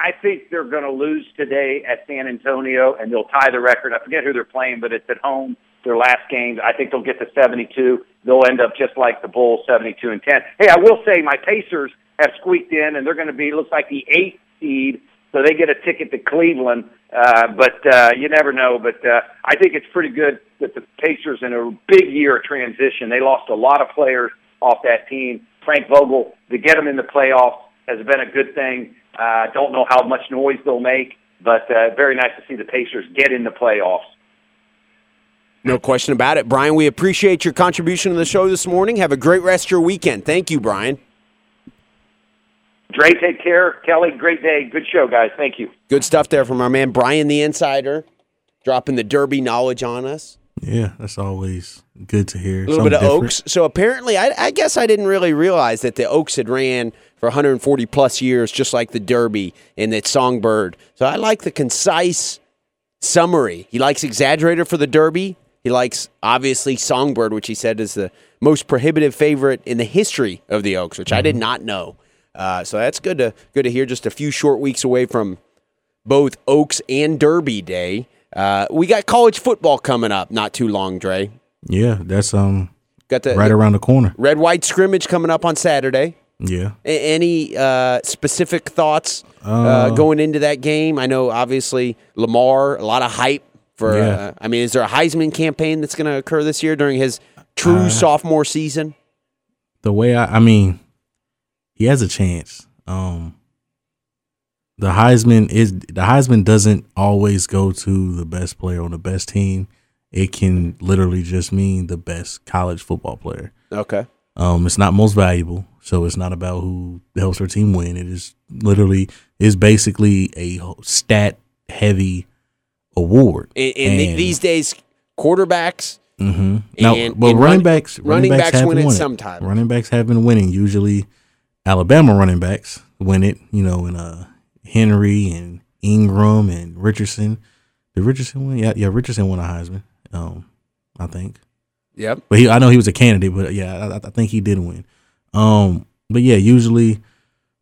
I think they're going to lose today at San Antonio, and they'll tie the record. I forget who they're playing, but it's at home. Their last games. I think they'll get to 72. They'll end up just like the Bulls, 72 and 10. Hey, I will say my Pacers have squeaked in, and they're going to be looks like the eighth seed, so they get a ticket to Cleveland. Uh, but uh, you never know. But uh, I think it's pretty good that the Pacers in a big year of transition. They lost a lot of players off that team. Frank Vogel to get them in the playoffs has been a good thing. I uh, don't know how much noise they'll make, but uh, very nice to see the Pacers get in the playoffs. No question about it. Brian, we appreciate your contribution to the show this morning. Have a great rest of your weekend. Thank you, Brian. Dre, take care. Kelly, great day. Good show, guys. Thank you. Good stuff there from our man Brian the Insider, dropping the Derby knowledge on us. Yeah, that's always good to hear. A little bit of Oaks. So apparently, I, I guess I didn't really realize that the Oaks had ran for 140 plus years, just like the Derby and that Songbird. So I like the concise summary. He likes Exaggerator for the Derby. He likes obviously Songbird, which he said is the most prohibitive favorite in the history of the Oaks, which I did not know. Uh, so that's good to good to hear. Just a few short weeks away from both Oaks and Derby Day. Uh, we got college football coming up not too long, Dre. Yeah, that's um Got the, right the around the corner. red white scrimmage coming up on Saturday. Yeah. A- any uh, specific thoughts uh, Uh, going into that game? I know obviously Lamar, a lot of hype for. Yeah. Uh, I mean, is there a Heisman campaign that's going to occur this year during his true Uh, sophomore season? the way I, I mean, he has a chance. Um, the Heisman is the Heisman doesn't always go to the best player on the best team. It can literally just mean the best college football player. Okay. Um, it's not most valuable, so it's not about who helps their team win. It is literally is basically a stat heavy award. And, and th- these days, quarterbacks. Mm-hmm. Now, And- but and running backs, running backs have win it sometimes. Running backs have been winning. Usually, Alabama running backs win it. You know, in uh Henry and Ingram and Richardson. Did Richardson win? Yeah, yeah. Richardson won a Heisman. Um, I think. Yep. But he, I know he was a candidate, but yeah, I, I think he did win. Um, but yeah, usually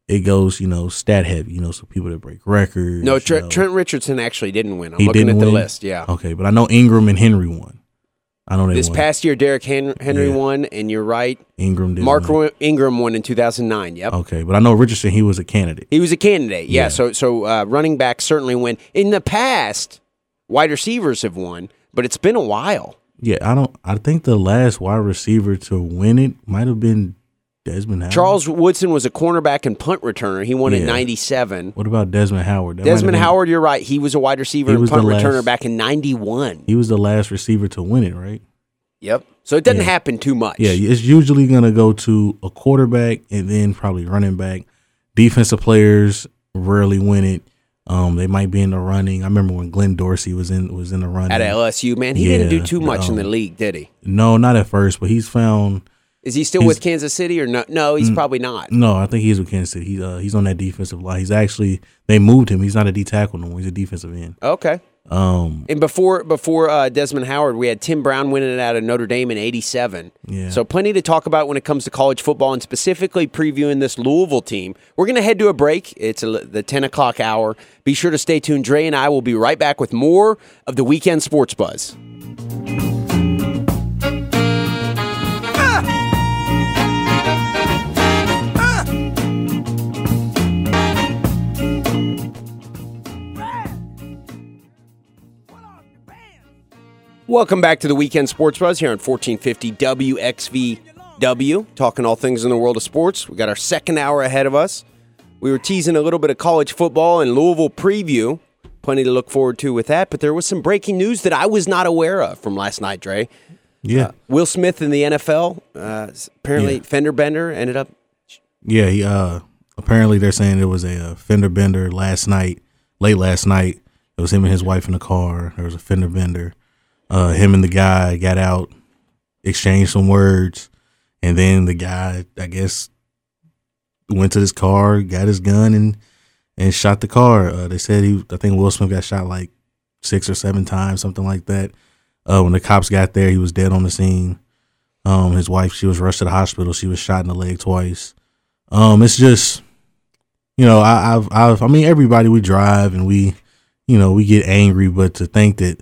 it goes, you know, stat heavy. You know, so people that break records. No, you know. Trent Richardson actually didn't win. I'm He looking didn't at the list. Yeah. Okay, but I know Ingram and Henry won. I know they This won. past year, Derrick Hen- Henry Yeah. won, and you're right. Ingram did. Mark win. Ingram won in 2009. Yep. Okay, but I know Richardson. He was a candidate. He was a candidate, yeah. Yeah. So, so uh, running back certainly win. In the past, wide receivers have won, but it's been a while. Yeah, I don't. I think the last wide receiver to win it might have been Desmond Howard. Charles Woodson was a cornerback and punt returner. He won in '97. What about Desmond Howard? That Desmond Howard, you're right. He was a wide receiver and punt the last- returner back in '91. He was the last receiver to win it, right? Yep. So it doesn't Yeah. happen too much. Yeah, it's usually gonna go to a quarterback and then probably running back. Defensive players rarely win it. Um, they might be in the running. I remember when Glenn Dorsey was in was in the running. At LSU, man, he didn't do too much in the um, league, did he? no, not at first, but he's found. Is he still with Kansas City or no? No, he's probably not. No, I think he's with Kansas City. He's uh, he's on that defensive line. He's actually they moved him. He's not a D tackle no more. He's a defensive end. Okay. Um, And before before uh, Desmond Howard, we had Tim Brown winning it out of Notre Dame in '87. Yeah. So plenty to talk about when it comes to college football, and specifically previewing this Louisville team. We're going to head to a break. It's a, the 10 o'clock hour. Be sure to stay tuned. Dre and I will be right back with more of the weekend sports buzz. Welcome back to the weekend sports buzz here on 1450 WXVW, talking all things in the world of sports. We got our second hour ahead of us. We were teasing a little bit of college football and Louisville preview. Plenty to look forward to with that, but there was some breaking news that I was not aware of from last night, Dre. yeah, Will Smith in the NFL, uh, apparently Yeah. fender bender ended up. yeah. He uh, apparently they're saying there was a, uh fender bender last night, late last night. It was him and his wife in the car. There was a fender bender. Uh, him and the guy got out, exchanged some words, and then the guy, I guess, went to his car, got his gun, and and shot the car. Uh, they said he, I think Will Smith got shot like six or seven times, something like that. Uh, when the cops got there, he was dead on the scene. Um, his wife, she was rushed to the hospital. She was shot in the leg twice. Um, it's just, you know, I, I've, I've, I mean, everybody we drive and we, you know, we get angry, but to think that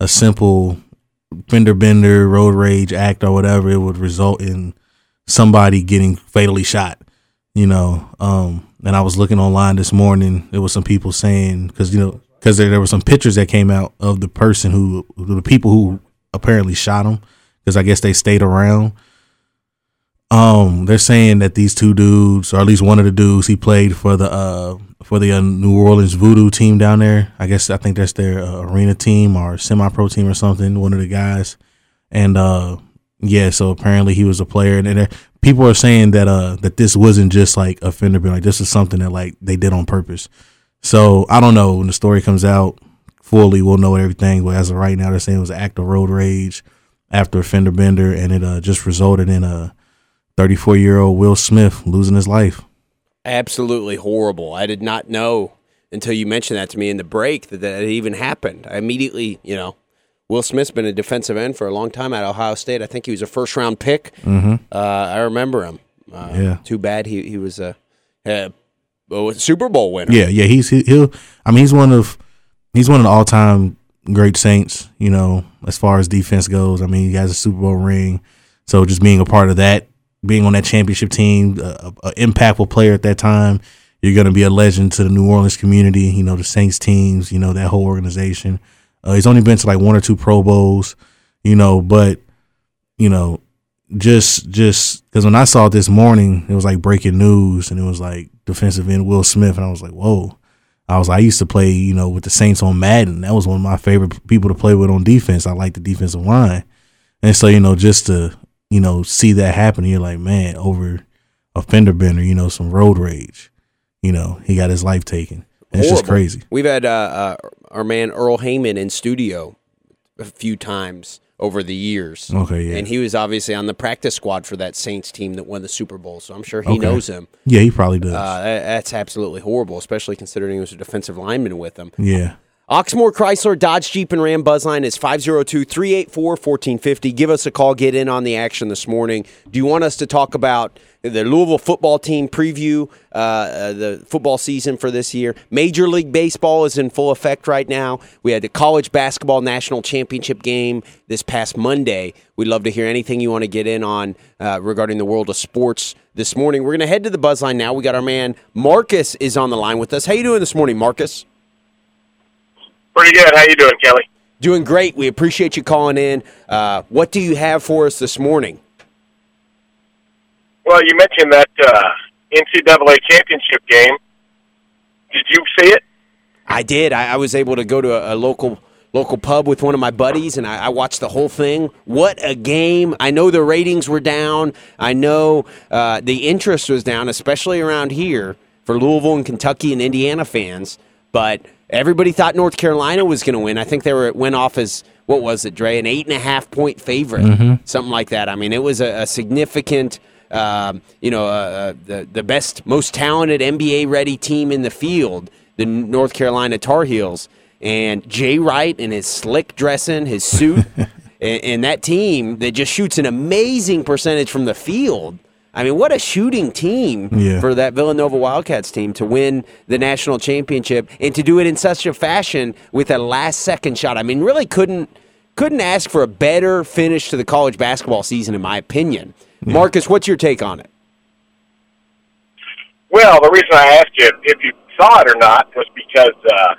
a simple fender bender, road rage act or whatever, it would result in somebody getting fatally shot. You know, um, and I was looking online this morning. There was some people saying because you know because there, there were some pictures that came out of the person who the people who apparently shot him because I guess they stayed around. Um, they're saying that these two dudes, or at least one of the dudes, he played for the uh for the uh, New Orleans Voodoo team down there. I guess I think that's their uh, arena team or semi pro team or something. One of the guys, and uh, Yeah, so apparently he was a player, and, and people are saying that uh that this wasn't just like a fender bender, like this is something that like they did on purpose. So I don't know when the story comes out fully, we'll know everything. But as of right now, they're saying it was an act of road rage after a fender bender, and it uh just resulted in a 34 year old Will Smith losing his life. Absolutely horrible. I did not know until you mentioned that to me in the break that that even happened. I immediately, you know, Will Smith's been a defensive end for a long time at Ohio State. I think he was a first round pick. Uh, I remember him. Uh, Yeah. Too bad he he was a, a, a Super Bowl winner. Yeah, yeah, he's he, he'll. I mean, he's one of he's one of the all time great Saints. You know, as far as defense goes. I mean, he has a Super Bowl ring, so just being a part of that, being on that championship team, a, a impactful player at that time, you're going to be a legend to the New Orleans community. You know, the Saints teams. You know that whole organization. Uh, he's only been to like one or two Pro Bowls. You know, but you know, just just because when I saw it this morning, it was like breaking news, and it was like defensive end Will Smith, and I was like, whoa. I was I used to play, you know, with the Saints on Madden. That was one of my favorite people to play with on defense. I like the defensive line, and so you know, just to you know see that happen, you're like, man, over a fender bender, you know, some road rage. You know, he got his life taken. It's just crazy. We've had uh, uh, our man Earl Heyman in studio a few times over the years. Okay, yeah. And he was obviously on the practice squad for that Saints team that won the Super Bowl. So I'm sure he Okay. knows him. Yeah, he probably does. Uh, that- that's absolutely horrible, especially considering he was a defensive lineman with them. yeah. Oxmoor Chrysler Dodge Jeep and Ram Buzzline is 502-384-1450. Give us a call. Get in on the action this morning. Do you want us to talk about the Louisville football team preview, uh, uh, the football season for this year? Major League Baseball is in full effect right now. We had the college basketball national championship game this past Monday. We'd love to hear anything you want to get in on uh, regarding the world of sports this morning. We're going to head to the Buzzline now. We got our man Marcus is on the line with us. How you doing this morning, Marcus? Pretty good. How you doing, Kelly? Doing great. We appreciate you calling in. Uh, what do you have for us this morning? Well, you mentioned that uh, NCAA championship game. Did you see it? I did. I, I was able to go to a, a local local pub with one of my buddies, and I, I watched the whole thing. What a game! I know the ratings were down. I know uh, the interest was down, especially around here for Louisville and Kentucky and Indiana fans. But everybody thought North Carolina was going to win. I think they were went off as what was it, Dre? An eight and a half point favorite, something like that. I mean, it was a, a significant. Um, you know, uh, uh, the the best, most talented NBA ready team in the field, the North Carolina Tar Heels, and Jay Wright in his slick dressing, his suit, [laughs] and, and that team that just shoots an amazing percentage from the field. I mean, what a shooting team Yeah. for that Villanova Wildcats team to win the national championship and to do it in such a fashion with a last second shot. I mean, really couldn't couldn't ask for a better finish to the college basketball season, in my opinion. Marcus, what's your take on it? Well, the reason I asked you if you saw it or not was because uh,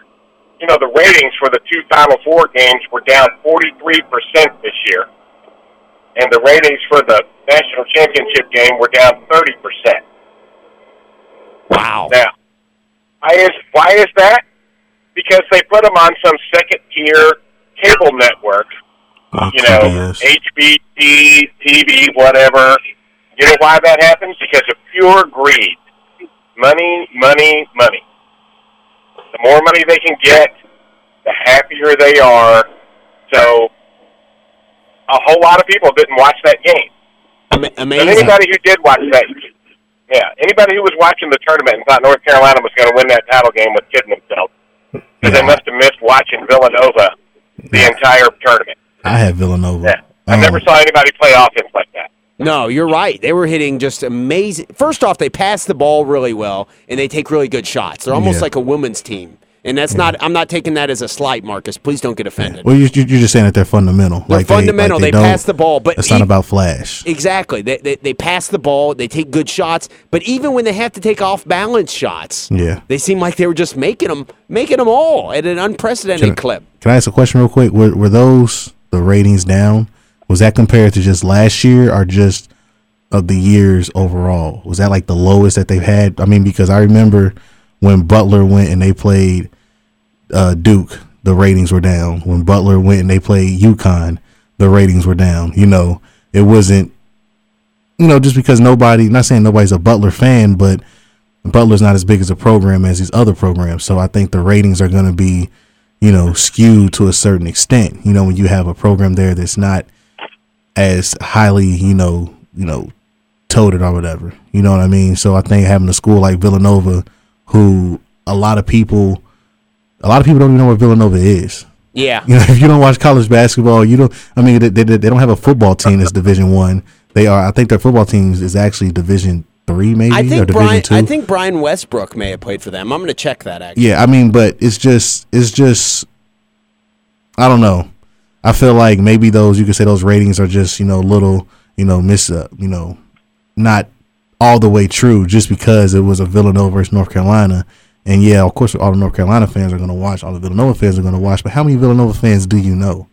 you know the ratings for the two Final Four games were down 43 percent this year, and the ratings for the national championship game were down 30 percent. Wow. Now, why is why is that? Because they put them on some second tier cable network, Uh, you know. HBT, TV, whatever. You know why that happens? Because of pure greed. Money, money, money. The more money they can get, the happier they are. So, a whole lot of people didn't watch that game. Ama- But amazing. anybody who did watch that, yeah, anybody who was watching the tournament and thought North Carolina was going to win that title game was kidding themselves because they must have missed watching Villanova the entire tournament. I had Villanova. Yeah, I Um, never saw anybody play offense like that. No, you're right. They were hitting just amazing. First off, they pass the ball really well and they take really good shots. They're almost Yeah. like a women's team. And that's not, I'm not taking that as a slight, Marcus. Please don't get offended. Well, you, you're just saying that they're fundamental. They're like fundamental. They, They don't- pass the ball, but it's not about flash. Exactly. They, they, they pass the ball, they take good shots, but even when they have to take off balance shots, Yeah. they seem like they were just making them, making them all at an unprecedented Can I- clip. Can I ask a question real quick? Were, were those the ratings down? Was that compared to just last year or just of the years overall? Was that like the lowest that they've had? I mean, because I remember when Butler went and they played uh, Duke, the ratings were down. When Butler went and they played UConn, the ratings were down. You know, it wasn't, you know, just because nobody, not saying nobody's a Butler fan, but Butler's not as big as a program as these other programs. So I think the ratings are going to be, you know, skewed to a certain extent. You know, when you have a program there that's not as highly, you know, you know, toted or whatever. You know what I mean? So I think having a school like Villanova, who a lot of people, a lot of people don't even know what Villanova is. Yeah. You know, [laughs] if you don't watch college basketball, you don't. I mean, they, they, they don't have a football team that's Division One. They are. I think their football team is actually Division Three, maybe I or think Division Brian. I think Brian Westbrook may have played for them. I'm going to check that. Actually, Yeah, I mean, but it's just it's just I don't know. I feel like maybe those you could say those ratings are just you know little you know miss uh, you know not all the way true just because it was a Villanova versus North Carolina. And yeah, of course, all the North Carolina fans are going to watch. All the Villanova fans are going to watch. But how many Villanova fans do you know?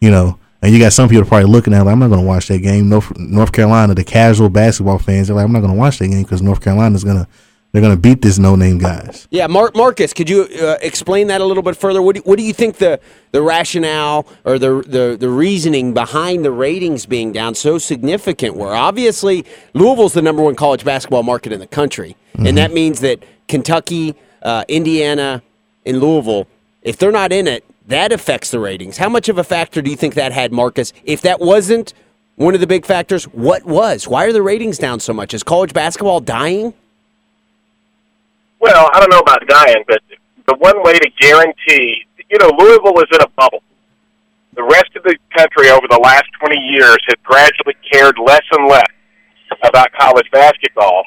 You know, and you got some people probably looking at like, I'm not going to watch that game. North, North Carolina, the casual basketball fans, they're like, I'm not going to watch that game because North Carolina is going to they're going to beat this no name guys. Yeah, Mar- Marcus, could you uh, explain that a little bit further? What do, what do you think the, the rationale or the, the the reasoning behind the ratings being down so significant were? Obviously, Louisville's the number one college basketball market in the country, and that means that Kentucky, uh, Indiana, and Louisville, if they're not in it, that affects the ratings. How much of a factor do you think that had, Marcus? If that wasn't one of the big factors, what was? Why are the ratings down so much? Is college basketball dying? Well, I don't know about dying, but the one way to guarantee, you know, Louisville is in a bubble. The rest of the country over the last 20 years has gradually cared less and less about college basketball,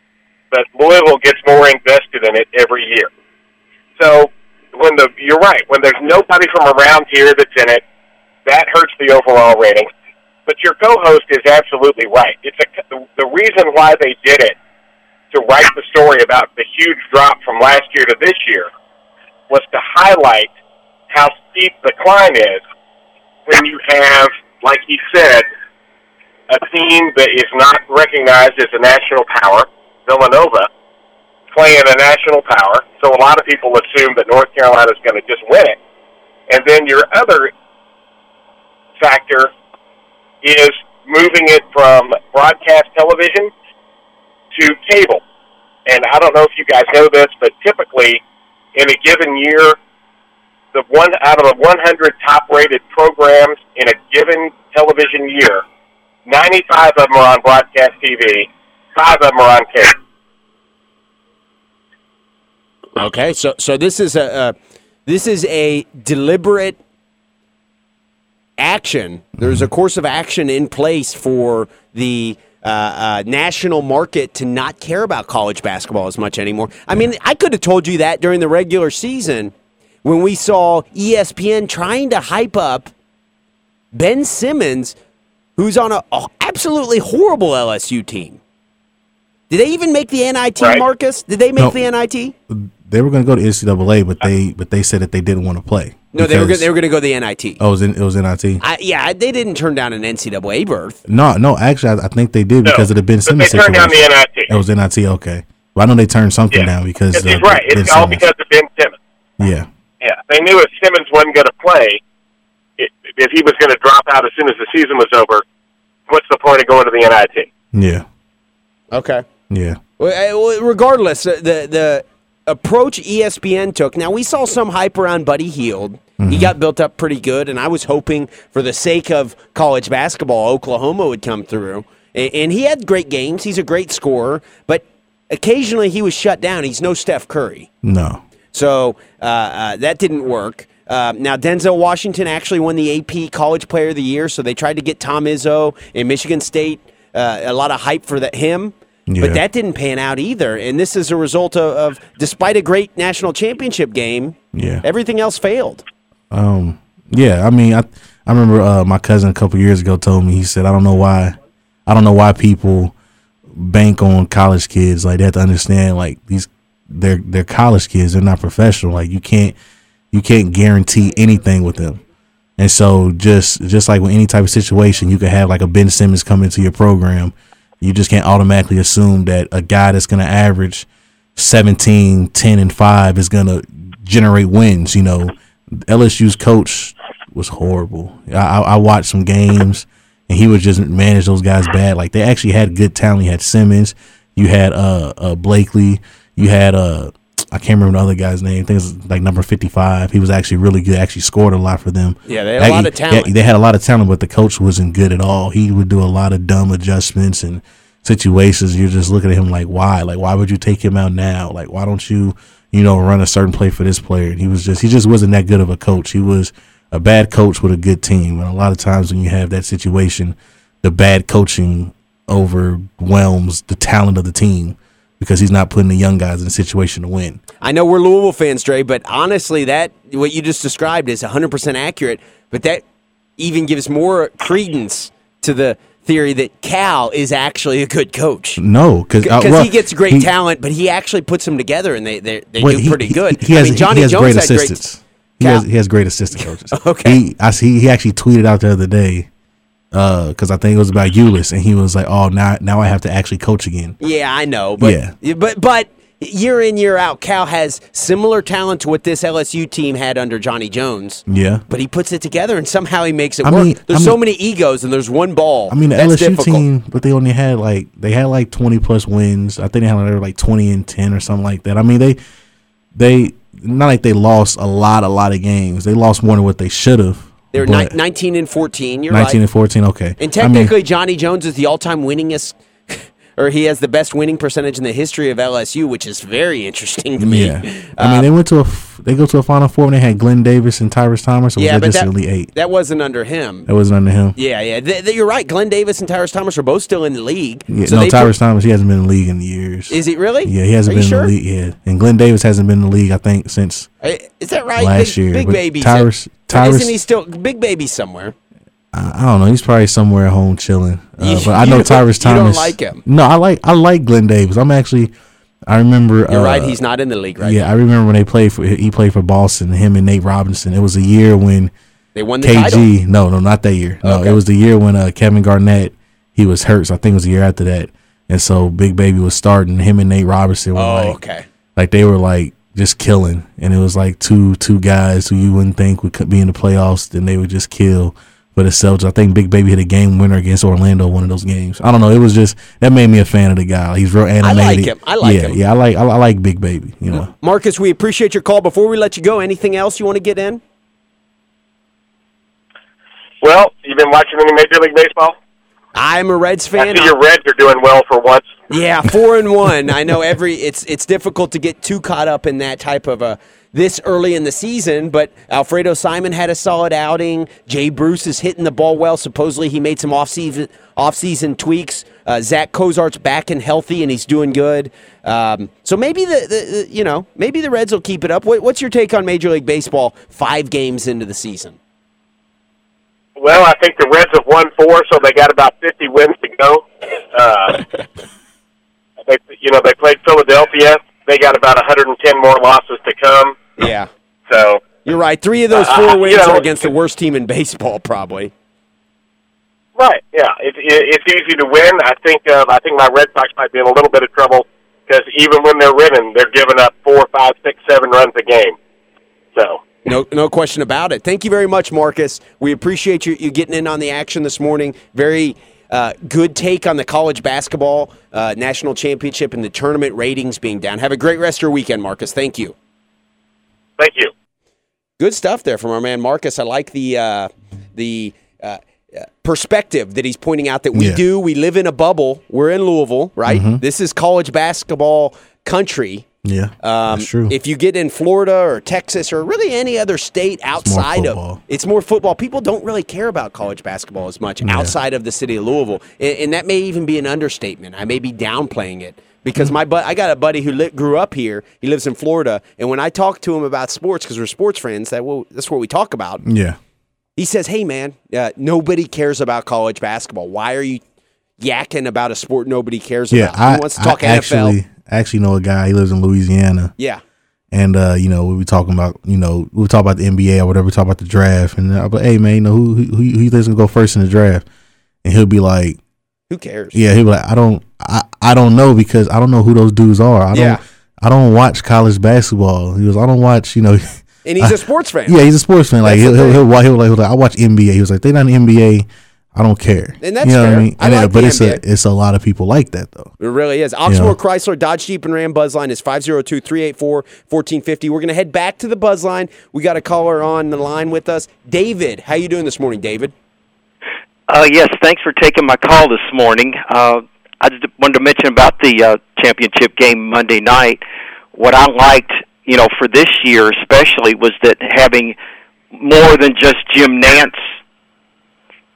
but Louisville gets more invested in it every year. So when the you're right, when there's nobody from around here that's in it, that hurts the overall rating. But your co-host is absolutely right. It's a, the, the reason why they did it to write the story about the huge drop from last year to this year was to highlight how steep the climb is when you have, like he said, a team that is not recognized as a national power, Villanova, playing a national power. So a lot of people assume that North Carolina is going to just win it. And then your other factor is moving it from broadcast television to cable. And I don't know if you guys know this, but typically in a given year, the one out of the 100 top-rated programs in a given television year, 95 of them are on broadcast TV, five of them are on cable. Okay, so so this is a, a this is a deliberate action. There's a course of action in place for the uh, uh, national market to not care about college basketball as much anymore. I mean, I could have told you that during the regular season when we saw ESPN trying to hype up Ben Simmons, who's on a, a absolutely horrible LSU team. Did they even make the NIT, Right. Marcus? Did they make No. the NIT? They were going to go to NCAA, but they but they said that they didn't want to play. No, they were go- they were going to go the NIT. Oh, it was, in, it was NIT. I, yeah, they didn't turn down an NCAA berth. No, no, actually, I, I think they did because of the Ben Simmons they turned down situation. the NIT. It was NIT, okay. Well, I know they turned something Yeah. down because Because uh, he's right. Ben It's all Simmons. because of Ben Simmons. Yeah, Yeah, they knew if Simmons wasn't going to play, i if he was going to drop out as soon as the season was over, what's the point of going to the NIT? yeah, Okay. yeah. Well, uh, regardless, uh, the the approach ESPN took. Now we saw some hype around Buddy Hield. He got built up pretty good, and I was hoping for the sake of college basketball, Oklahoma would come through. And, and he had great games. He's a great scorer, but occasionally he was shut down. He's no Steph Curry. No, So uh, uh, that didn't work. Uh, now Denzel Washington actually won the AP College Player of the Year, so they tried to get Tom Izzo in Michigan State. Uh, a lot of hype for that him, Yeah. but that didn't pan out either. And this is a result of, of despite a great national championship game, Yeah. everything else failed. Um, yeah, I mean, I I remember uh, my cousin a couple years ago told me he said I don't know why, I don't know why people bank on college kids. Like they have to understand like these they're they're college kids. They're not professional. Like you can't you can't guarantee anything with them. And so just just like with any type of situation, you could have like a Ben Simmons come into your program. You just can't automatically assume that a guy that's going to average 17, 10, and 5 is going to generate wins. You know, LSU's coach was horrible. I, I, watched some games. and he would just manage those guys bad. Like they actually had good talent. You had Simmons, you had uh, uh Blakeney, you had uh I can't remember the other guy's name. I think it's like number fifty five. He was actually really good. Actually scored a lot for them. Yeah, they had a lot of yeah, talent. they had a lot of talent, but the coach wasn't good at all. He would do a lot of dumb adjustments and situations. You're just looking at him like, why? Like, why would you take him out now? Like, why don't you, you know, run a certain play for this player? And he was just, he just wasn't that good of a coach. He was a bad coach with a good team. And a lot of times when you have that situation, the bad coaching overwhelms the talent of the team because he's not putting the young guys in a situation to win. I know we're Louisville fans, Dre, but honestly, that what you just described is 100% accurate. But that even gives more credence to the theory that Cal is actually a good coach No, because because uh, he gets great talent, but he actually puts them together and they they, they Wait, do pretty good. He, he has, I mean, Johnny he has Jones great assistants. he, has, he has great assistant coaches. [laughs] Okay. He, I see. He actually tweeted out the other day uh, because I think it was about Ulis, and he was like, "Oh, now now I have to actually coach again." Yeah, I know, but Yeah. but but year in year out, Cal has similar talent to what this LSU team had under Johnny Jones. Yeah. But he puts it together and somehow he makes it I work. mean- there's I so mean- many egos and there's one ball. I mean, the LSU difficult. team, but they only had like they had like twenty plus wins. I think they had like, they like twenty and ten or something like that. I mean, they they not like they lost a lot, a lot of games. They lost more than what they should have. They were ni- 19 and 14. You're nineteen right. and fourteen. Okay, And I mean, technically, Johnny Jones is the all-time winningest, or he has the best winning percentage in the history of LSU, which is very interesting to me. yeah. I mean, they um, went to a f- they go to a Final Four and they had Glen Davis and Tyrus Thomas. Or was yeah, that but just that, Elite Eight? that wasn't under him. That wasn't under him. Yeah, yeah. Th- th- you're right. Glen Davis and Tyrus Thomas are both still in the league. Yeah, So no, Tyrus Thomas. He hasn't been in the league in years. Is he really? Yeah, he hasn't Are been you sure? in the league. Yeah, and Glen Davis hasn't been in the league. I think since Is that right? Last big, year, Big baby. Tyrus- Tyrus- Isn't he still big baby somewhere? I, don't know. He's probably somewhere at home chilling. Uh, but I know Tyrus you don't Thomas. like him. No, I like I like Glen Davis. I'm actually. I remember. You're uh, right. He's not in the league right yeah, now. I remember when they played for. He played for Boston. Him and Nate Robinson. It was a year when They won the title. KG. No, no, not that year. No, Okay. it was the year when uh, Kevin Garnett he was hurt. So I think it was the year after that. And so Big Baby was starting. Him and Nate Robinson were Oh, like, okay. like they were like just killing, and it was like two two guys who you wouldn't think would be in the playoffs, then they would just kill. For the Celtics. I think Big Baby hit a game winner against Orlando one of those games. I don't know. It was just that made me a fan of the guy. He's real animated. I like him. I like yeah, him. Yeah, I like I, I like Big Baby. You know. Marcus, we appreciate your call. Before we let you go, anything else you want to get in? Well, you've been watching any Major League Baseball? I'm a Reds I fan. see your Reds are doing well for once. Yeah, four and one. I know every it's it's difficult to get too caught up in that type of a this early in the season, but Alfredo Simon had a solid outing. Jay Bruce is hitting the ball well. Supposedly he made some off season off season tweaks. Uh, Zack Cozart's back and healthy, and he's doing good. Um, so maybe the, the, the you know maybe the Reds will keep it up. What, what's your take on Major League Baseball five games into the season? Well, I think the Reds have won four, so they got about 50 wins to go. Uh, [laughs] they, you know, they played Philadelphia. They got about 110 more losses to come. Yeah, So, you're right. Three of those Uh, four you wins know- are against the worst team in baseball, probably. right, yeah, it, it, it's easy to win. I think uh, I think my Red Sox might be in a little bit of trouble because even when they're winning, they're giving up four, five, six, seven runs a game. So, No, no question about it. Thank you very much, Marcus. We appreciate you, you getting in on the action this morning. Very uh, good take on the college basketball uh, national championship and the tournament ratings being down. Have a great rest of your weekend, Marcus. Thank you. Thank you. Good stuff there from our man Marcus. I like the uh, the uh, uh, perspective that he's pointing out that we Yeah. do. We live in a bubble. We're in Louisville, right? This is college basketball country. Yeah, Um, that's true. If you get in Florida or Texas or really any other state outside of it's more football. People don't really care about college basketball as much outside of the city of Louisville, and, and that may even be an understatement. I may be downplaying it because my but I got a buddy who li- grew up here. He lives in Florida, and when I talk to him about sports because we're sports friends, that well, that's what we talk about. yeah, He says, "Hey man, uh, nobody cares about college basketball. Why are you yakking about a sport nobody cares yeah. about? I, he wants to talk I NFL. actually I actually know a guy. He lives in Louisiana. yeah." And uh, you know, we were talking about, you know, we were talking about the NBA or whatever. We talk about the draft, and I'm like, "Hey, man, you know who who who who you think's gonna go first in the draft?" And he'll be like, Who cares? "Yeah," he'll be like, "I don't, I, I don't know because I don't know who those dudes are. I don't. I don't watch college basketball." He was, "I don't watch, you know." And he's [laughs] a sports fan. yeah, he's a sports fan. Like That's he'll he'll, he'll, he'll, like, he'll like, I watch NBA. He was like, "They're not in the NBA. I don't care. And that's you know fair. What I mean? I like but the it's NBA. a it's a lot of people like that though. It really is. Oxmoor Yeah. Chrysler Dodge Jeep and Ram Buzzline is 502 384 1450. We're going to head back to the Buzzline. We got a caller on the line with us. David, how you doing this morning, David? Uh, yes, thanks for taking my call this morning. Uh, I just wanted to mention about the uh, championship game Monday night. What I liked, you know, for this year especially, was that having more than just Jim Nantz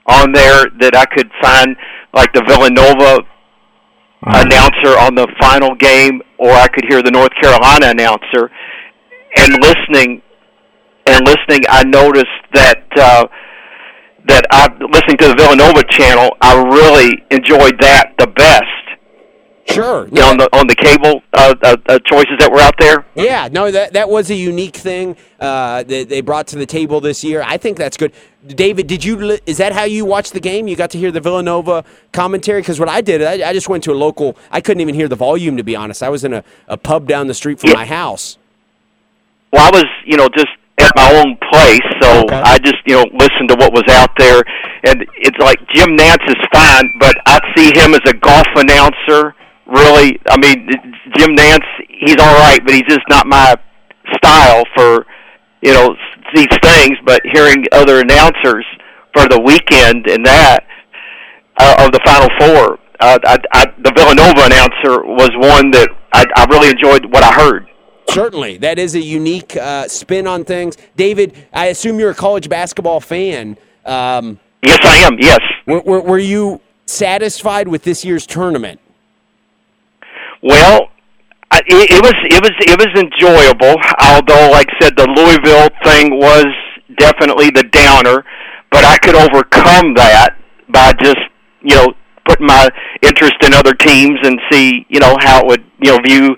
on there, that I could find like the Villanova announcer on the final game, or I could hear the North Carolina announcer. And listening, and listening, I noticed that. Uh, that I listening to the Villanova channel, I really enjoyed that the best. Sure. You know, on the on the cable uh, uh, uh, choices that were out there. Yeah, no, that that was a unique thing uh, that they brought to the table this year. I think that's good. David, did you? Is that how you watched the game? You got to hear the Villanova commentary? Because what I did, I, I just went to a local. I couldn't even hear the volume to be honest. I was in a, a pub down the street from Yeah. my house. Well, I was you know just at my own place, so Okay. I just you know listened to what was out there, and it's like Jim Nantz is fine, but I see him as a golf announcer. Really, I mean, Jim Nantz, he's all right, but he's just not my style for you know these things. But hearing other announcers for the weekend and that uh, of the Final Four, uh, I, I, the Villanova announcer was one that I, I really enjoyed what I heard. Certainly, that is a unique uh, spin on things. David, I assume you're a college basketball fan. Um, Yes, I am. Yes. were, were, were you satisfied with this year's tournament? Well, I, it, it was it was it was enjoyable. Although, like I said, the Louisville thing was definitely the downer, but I could overcome that by just you know putting my interest in other teams and see you know how it would you know view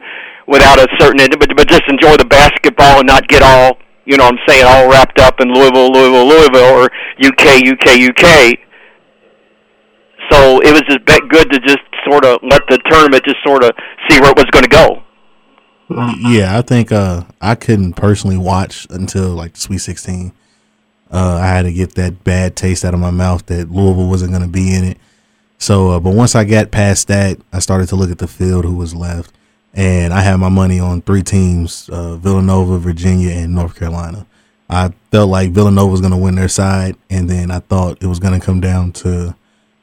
without a certain but but just enjoy the basketball and not get all you know what I'm saying all wrapped up in Louisville Louisville Louisville or UK UK UK. So it was just good to just sort of let the tournament just sort of see where it was going to go. Yeah, I think uh, I couldn't personally watch until like Sweet Sixteen. Uh, I had to get that bad taste out of my mouth that Louisville wasn't going to be in it. So, uh, but once I got past that, I started to look at the field who was left, and I had my money on three teams: uh, Villanova, Virginia, and North Carolina. I felt like Villanova was going to win their side, and then I thought it was going to come down to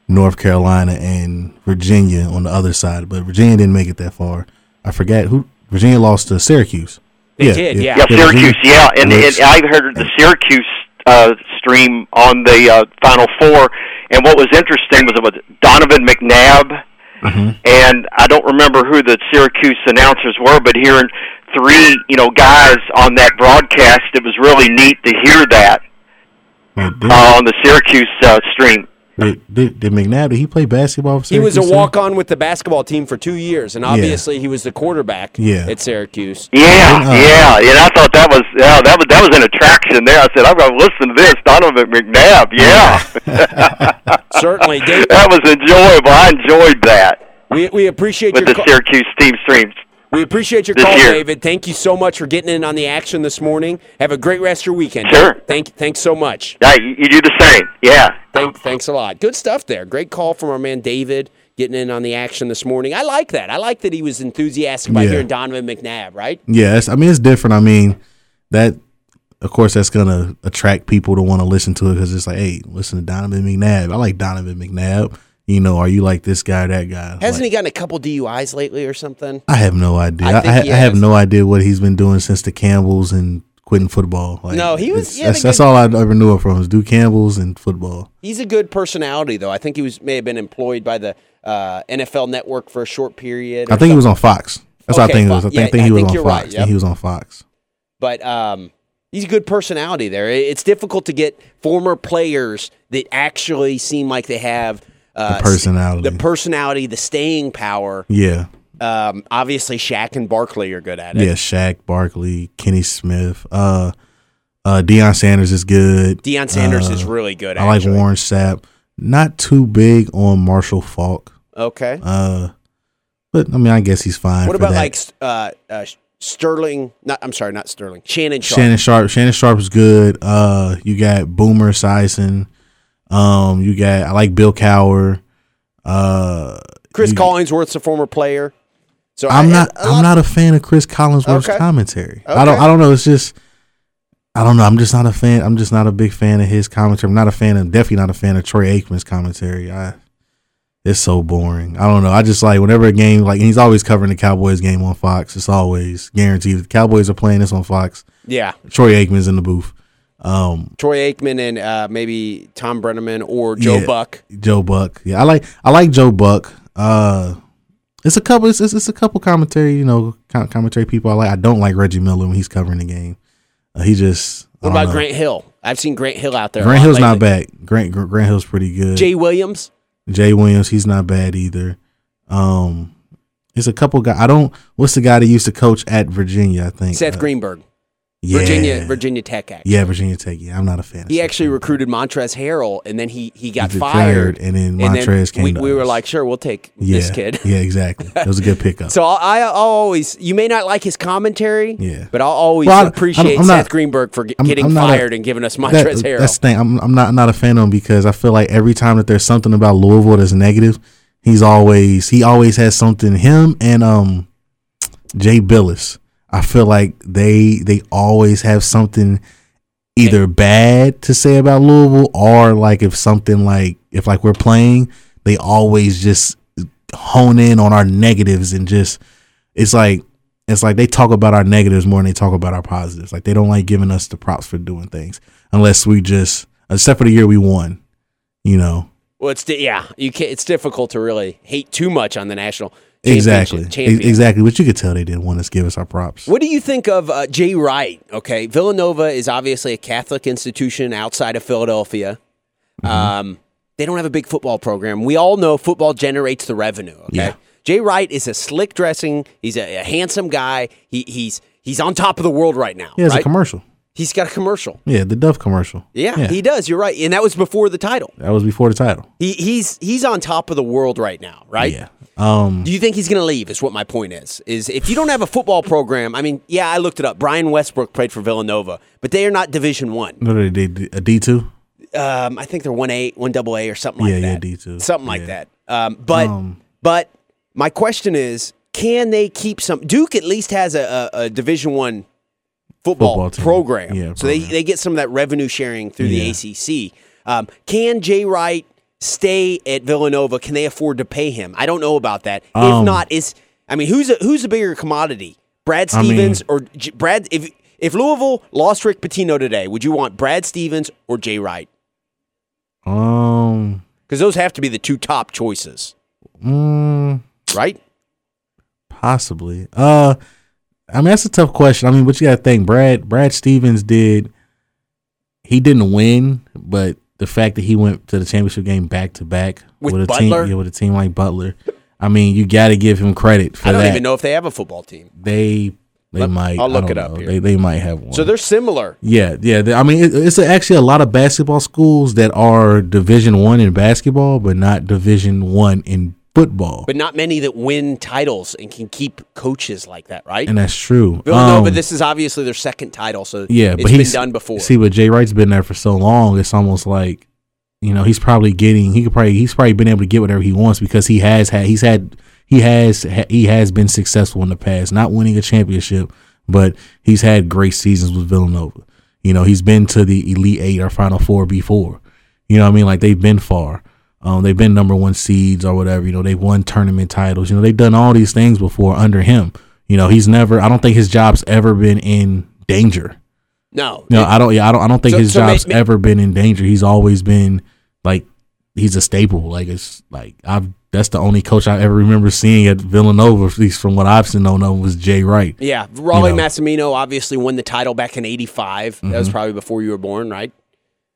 North Carolina and Virginia on the other side, but Virginia didn't make it that far. I forget who Virginia lost to Syracuse. They did, yeah. Yeah, Virginia- Syracuse. Yeah, and, and I heard the Syracuse uh, stream on the uh, Final Four. And what was interesting was it was Donovan McNabb, Mhm. and I don't remember who the Syracuse announcers were, but hearing three you know guys on that broadcast, it was really neat to hear that uh, on the Syracuse uh, stream. Wait, did, did McNabb? Did he play basketball? For He was a walk on with the basketball team for two years, and obviously he was the quarterback Yeah. at Syracuse. Yeah, Uh, yeah, and I thought that was yeah, that was that was an attraction there. I said, I'm going to listen to this, Donovan McNabb. Yeah, [laughs] [laughs] Certainly, Dave, that was enjoyable. I enjoyed that we, we appreciate with your the ca- Syracuse team streams. We appreciate your this call, year. David. Thank you so much for getting in on the action this morning. Have a great rest of your weekend. Sure. Thank thanks so much. Yeah, you, you do the same. Yeah. Thank, thanks a lot. Good stuff there. Great call from our man David getting in on the action this morning. I like that. I like that he was enthusiastic about Yeah. hearing Donovan McNabb, right? Yeah, I mean it's different. I mean that, of course, that's gonna attract people to want to listen to it because it's like, hey, listen to Donovan McNabb. I like Donovan McNabb. You know, are you like this guy, or that guy? Hasn't Like, he gotten a couple DUIs lately or something? I have no idea. I I, I, I have no idea what he's been doing since the Campbells and quitting football. Like, No, he was- he That's, that's all I ever knew him from was do Campbells and football. He's a good personality, though. I think he was may have been employed by the uh, NFL Network for a short period. I think he was on Fox. That's what I think it was. I think, Yeah, think he was think on Fox. right, yep. he was on Fox. but um, he's a good personality there. It's difficult to get former players that actually seem like they have uh, The personality. the personality, the staying power. Yeah. Um, obviously, Shaq and Barkley are good at it. Yeah, Shaq, Barkley, Kenny Smith, uh, uh, Deion Sanders is good. Deion Sanders Uh, is really good. I like. Warren Sapp. Not too big on Marshall Faulk. Okay. Uh, but I mean, I guess he's fine. What about that. like uh, uh, Sterling? Not. I'm sorry, not Sterling. Shannon Sharpe. Shannon Sharpe? Shannon Sharpe is good. Uh, you got Boomer Esiason. Um, you got I like Bill Cowher. Uh, Chris you- Collinsworth's a former player. So I'm I- not. I'm not a fan of Chris Collinsworth's Okay. commentary. I don't. I don't know. It's just. I don't know. I'm just not a fan. I'm just not a big fan of his commentary. I'm not a fan of. Definitely not a fan of Troy Aikman's commentary. I. It's so boring. I don't know. I just like whenever a game like and he's always covering the Cowboys game on Fox. It's always guaranteed. The Cowboys are playing this on Fox. Yeah, Troy Aikman's in the booth. Um, Troy Aikman and uh, maybe Thom Brennaman or Joe Yeah. Buck. Joe Buck. Yeah, I like I like Joe Buck. Uh, it's a couple. It's, it's, it's a couple commentary. You know, commentary people I like. I don't like Reggie Miller when he's covering the game. Uh, he just. What about know. Grant Hill? I've seen Grant Hill out there. Grant Hill's not bad. Grant Grant Hill's pretty good. Jay Williams. Jay Williams, he's not bad either. Um, it's a couple guys. I don't. What's the guy that used to coach at Virginia? I think Seth uh, Greenberg. Yeah, Virginia Virginia Tech. Actually. Yeah, Virginia Tech. Yeah, I'm not a fan. He actually recruited Montrezl Harrell, and then he he got He fired. and then Montrezl came we, we were like, sure, we'll take Yeah, this kid. [laughs] yeah, exactly. It was a good pickup. [laughs] So I, I I'll always, you may not like his commentary, Yeah. but I'll always Well, I- I'm- appreciate I'm not- Seth Greenberg for I'm- getting I'm not a- fired and giving us Montrezl That- Harrell. That's the thing. I'm I'm not not a fan of him because I feel like every time that there's something about Louisville that's negative, he's always he always has something. Him and um Jay Bilas. I feel like they they always have something either bad to say about Louisville or like if something like if like we're playing, they always just hone in on our negatives and just it's like it's like they talk about our negatives more than they talk about our positives. Like they don't like giving us the props for doing things unless we just except for the year we won, you know. well, it's yeah, you can't. It's difficult to really hate too much on the national Exactly. Champion. Exactly. But you could tell they didn't want us to give us our props. What do you think of uh, Jay Wright? Okay, Villanova is obviously a Catholic institution outside of Philadelphia. Mm-hmm. Um, they don't have a big football program. We all know football generates the revenue. Okay, Yeah. Jay Wright is a slick dressing. He's a, a handsome guy. He, he's he's on top of the world right now. He has right? a commercial. He's got a commercial. Yeah, the Dove commercial. Yeah, he does. You're right, and that was before the title. that was before the title. He, he's he's on top of the world right now, right? Yeah. Um Do you think he's going to leave? Is what my point is. Is if you don't have a football program, I mean, yeah, I looked it up. Brian Westbrook played for Villanova, but they are not Division One. are they a D two? Um, I think they're one A, one double A, or something like that. Yeah, yeah. D2. something like that. Um, but Um, but my question is, can they keep some? Duke at least has a, a, a Division One football, Football program, Yeah, so they program. they get some of that revenue sharing through Yeah. the ACC. Um, can Jay Wright stay at Villanova? Can they afford to pay him? I don't know about that. if Um, not, is I mean, who's a, who's a bigger commodity, Brad I mean- Stevens or J- Brad? If if Louisville lost Rick Pitino today, would you want Brad Stevens or Jay Wright? Um Because those have to be the two top choices, mm, right? Possibly. Uh, I mean that's a tough question. I mean, but you got to think, Brad Brad Stevens did. He didn't win, but the fact that he went to the championship game back to back With a Butler? team, yeah, with a team like Butler, I mean, you got to give him credit for that. I don't that. even know if they have a football team. They they Let- might. I'll look it up here. They they might have one. So they're similar. Yeah, yeah. they- I mean, it, it's actually a lot of basketball schools that are Division One in basketball, but not Division One in football. but not many that win titles and can keep coaches like that, right? and that's true. Villanova, Um, this is obviously their second title, so yeah, it's but been he's done before. See, but Jay Wright's been there for so long. It's almost like, you know, he's probably getting. He could probably. He's probably been able to get whatever he wants because he has had. He's had. He has. He has been successful in the past, not winning a championship, but he's had great seasons with Villanova. You know, he's been to the Elite Eight or Final Four before. You know what I mean? Like they've been far. Um, they've been number one seeds or whatever. You know, they've won tournament titles. You know, they've done all these things before under him. You know, he's never. I don't think his job's ever been in danger. no, No, I don't. Yeah, I don't. I don't think So- his so job's may- ever been in danger. He's always been like he's a staple. Like it's like I've. That's the only coach I ever remember seeing at Villanova, at least from what I've seen known of, was Jay Wright. yeah. Rollie you know. Massimino obviously won the title back in '85. That Mm-hmm. was probably before you were born, right?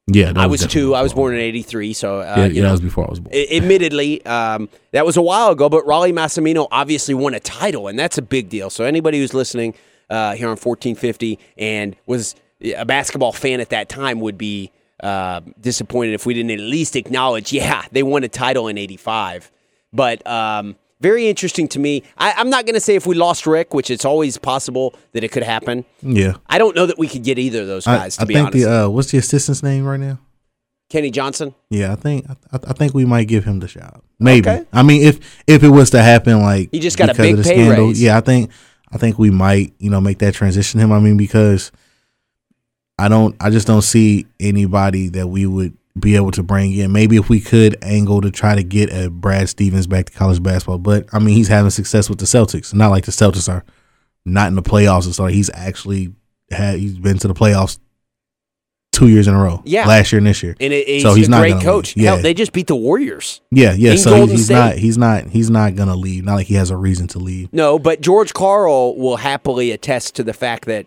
Yeah, I was definitely two. I was born in '83, so uh, Yeah, you yeah, know, that was before I was born. Admittedly, um, that was a while ago, but Rollie Massimino obviously won a title, and that's a big deal. So anybody who's listening uh, here on 1450 and was a basketball fan at that time would be uh, disappointed if we didn't at least acknowledge, yeah, they won a title in '85. But um, very interesting to me. I, I'm not going to say if we lost Rick, which it's always possible that it could happen. yeah, I don't know that we could get either of those I, guys. To I be think honest, the uh, what's the assistant's name right now? Kenny Johnson. Yeah, I think I, I think we might give him the shot. Maybe. Okay. I mean, if if it was to happen, like He just got a because big of the pay scandal, raise. Yeah, I think I think we might you know make that transition to him. I mean, because I don't, I just don't see anybody that we would be able to bring in. Maybe if we could angle to try to get a Brad Stevens back to college basketball, but I mean, he's having success with the Celtics. Not like the Celtics are not in the playoffs. It's like he's actually had he's been to the playoffs two years in a row. Yeah. last year and this year. And it, So he's a not great coach. leave. Hell, Yeah. they just beat the Warriors. Yeah, yeah. So Golden he's, State. not he's not he's not gonna leave. Not like he has a reason to leave. No, but George Karl will happily attest to the fact that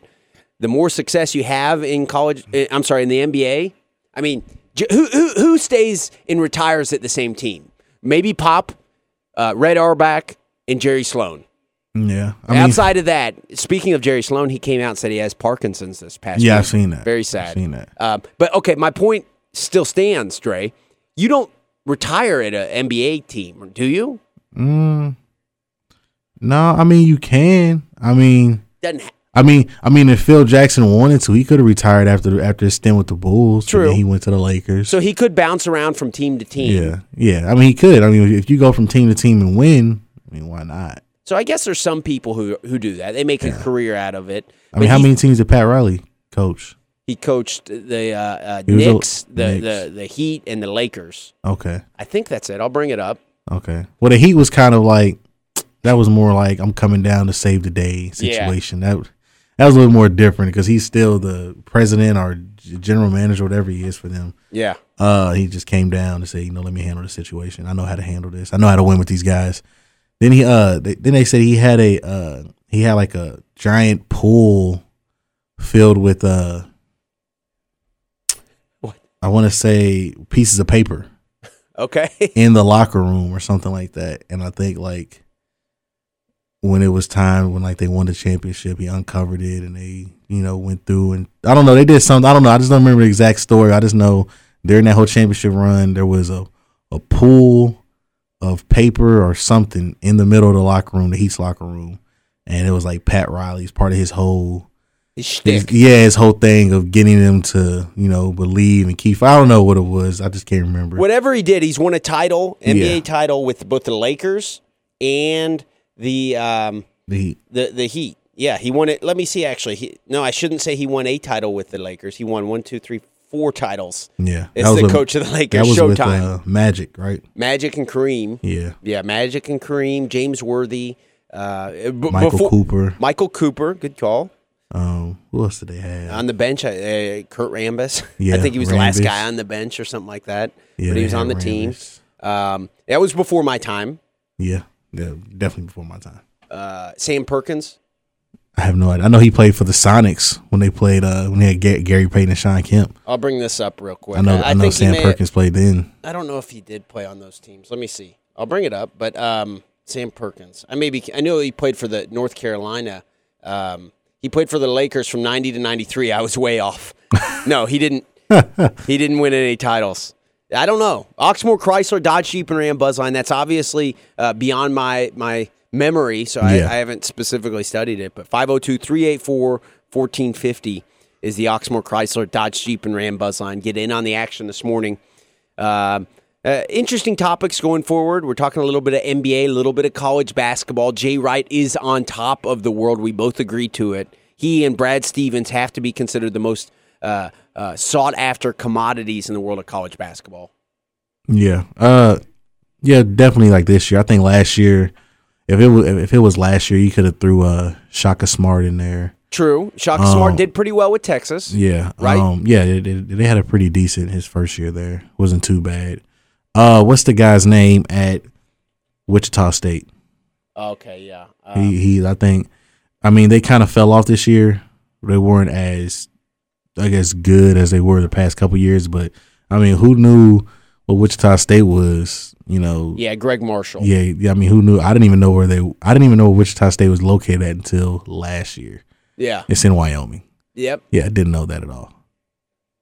the more success you have in college, eh, I'm sorry, in the NBA. I mean, who who, who stays and retires at the same team? Maybe Pop, uh, Red Auerbach, and Jerry Sloan. Yeah, I mean, Outside of that, speaking of Jerry Sloan, he came out and said he has Parkinson's this past year. Yeah, week. I've seen that. Very sad. I've seen that. Uh, but okay, my point still stands, Dre. You don't retire at an NBA team, do you? Mm, no, I mean you can. I mean, Doesn't I mean, I mean, if Phil Jackson wanted to, he could have retired after after his stint with the Bulls. and True. then he went to the Lakers. so he could bounce around from team to team. yeah, yeah. I mean, he could. I mean, if you go from team to team and win, I mean, why not? So I guess there's some people who who do that. They make a career out of it. I mean, how he, many teams did Pat Riley coach? He coached the uh, uh, was a- Knicks, the, Knicks. the the Heat, and the Lakers. Okay, I think that's it. I'll bring it up. okay. Well, the Heat was kind of like that was more like I'm coming down to save the day Yeah. situation. That that was a little more different because he's still the president or general manager, whatever he is for them. Yeah. Uh, he just came down to say, you know, let me handle the situation. I know how to handle this. I know how to win with these guys. Then he, uh, they, then they said he had a, uh, he had like a giant pool filled with, uh, What? I want to say pieces of paper [laughs] Okay. in the locker room or something like that. And I think like when it was time when like they won the championship, he uncovered it and they, you know, went through and I don't know, they did something. I don't know. I just don't remember the exact story. I just know during that whole championship run, there was a, a pool of paper or something in the middle of the locker room, the Heat's locker room. And it was like Pat Riley's part of his whole His yeah, his whole thing of getting them to, you know, believe and keep. I don't know what it was. I just can't remember. Whatever he did, he's won a title, NBA Yeah. title with both the Lakers and the um, The Heat. the the Heat. Yeah, he won it. Let me see. Actually, he, no, I shouldn't say he won a title with the Lakers. He won one, two, three, four titles. Yeah, It's the coach of the Lakers. That was with Showtime. uh, Magic, right? Magic and Kareem. Yeah, Yeah, Magic and Kareem, James Worthy, uh, b- Michael before- Cooper. Michael Cooper, good call. Um, who else did they have? On the bench, uh, uh, Kurt Rambis. [laughs] I think he was the last guy on the bench or something like that. yeah, but he was on the team. Um, that was before my time. Yeah, yeah, definitely before my time. Uh, Sam Perkins. I have no idea. I know he played for the Sonics when they played. Uh, when they had Ga- Gary Payton and Sean Kemp. I'll bring this up real quick. I know. I, know think Sam Perkins played then. I don't know if he did play on those teams. Let me see. I'll bring it up. But um, Sam Perkins. I maybe I know he played for the North Carolina. Um, he played for the Lakers from ninety to ninety three. I was way off. [laughs] no, he didn't. [laughs] he didn't win any titles. I don't know. Oxmoor, Chrysler, Dodge, Jeep, and Ram Buzzline. That's obviously uh, beyond my my memory, so I, Yeah. I haven't specifically studied it. But 502 384 1450 is the Oxmoor, Chrysler, Dodge, Jeep, and Ram Buzzline. Get in on the action this morning. Um, uh, interesting topics going forward. We're talking a little bit of NBA, a little bit of college basketball. Jay Wright is on top of the world. We both agree to it. He and Brad Stevens have to be considered the most uh, sought after commodities in the world of college basketball. Yeah. Uh, yeah, definitely like this year. I think last year, if it was if it was last year, you could have threw uh Shaka Smart in there. True. Shaka Um, Smart did pretty well with Texas. Yeah. Right? Um, yeah, they, they, they had a pretty decent his first year there. Wasn't too bad. Uh, what's the guy's name at Wichita State? Okay, yeah. Uh, He he. I think. I mean, they kind of fell off this year. They weren't as, I guess, good as they were the past couple years. But I mean, who knew what Wichita State was? You know. yeah, Gregg Marshall. Yeah, yeah. I mean, who knew? I didn't even know where they. I didn't even know where Wichita State was located at until last year. Yeah. It's in Wyoming. Yep. Yeah, I didn't know that at all.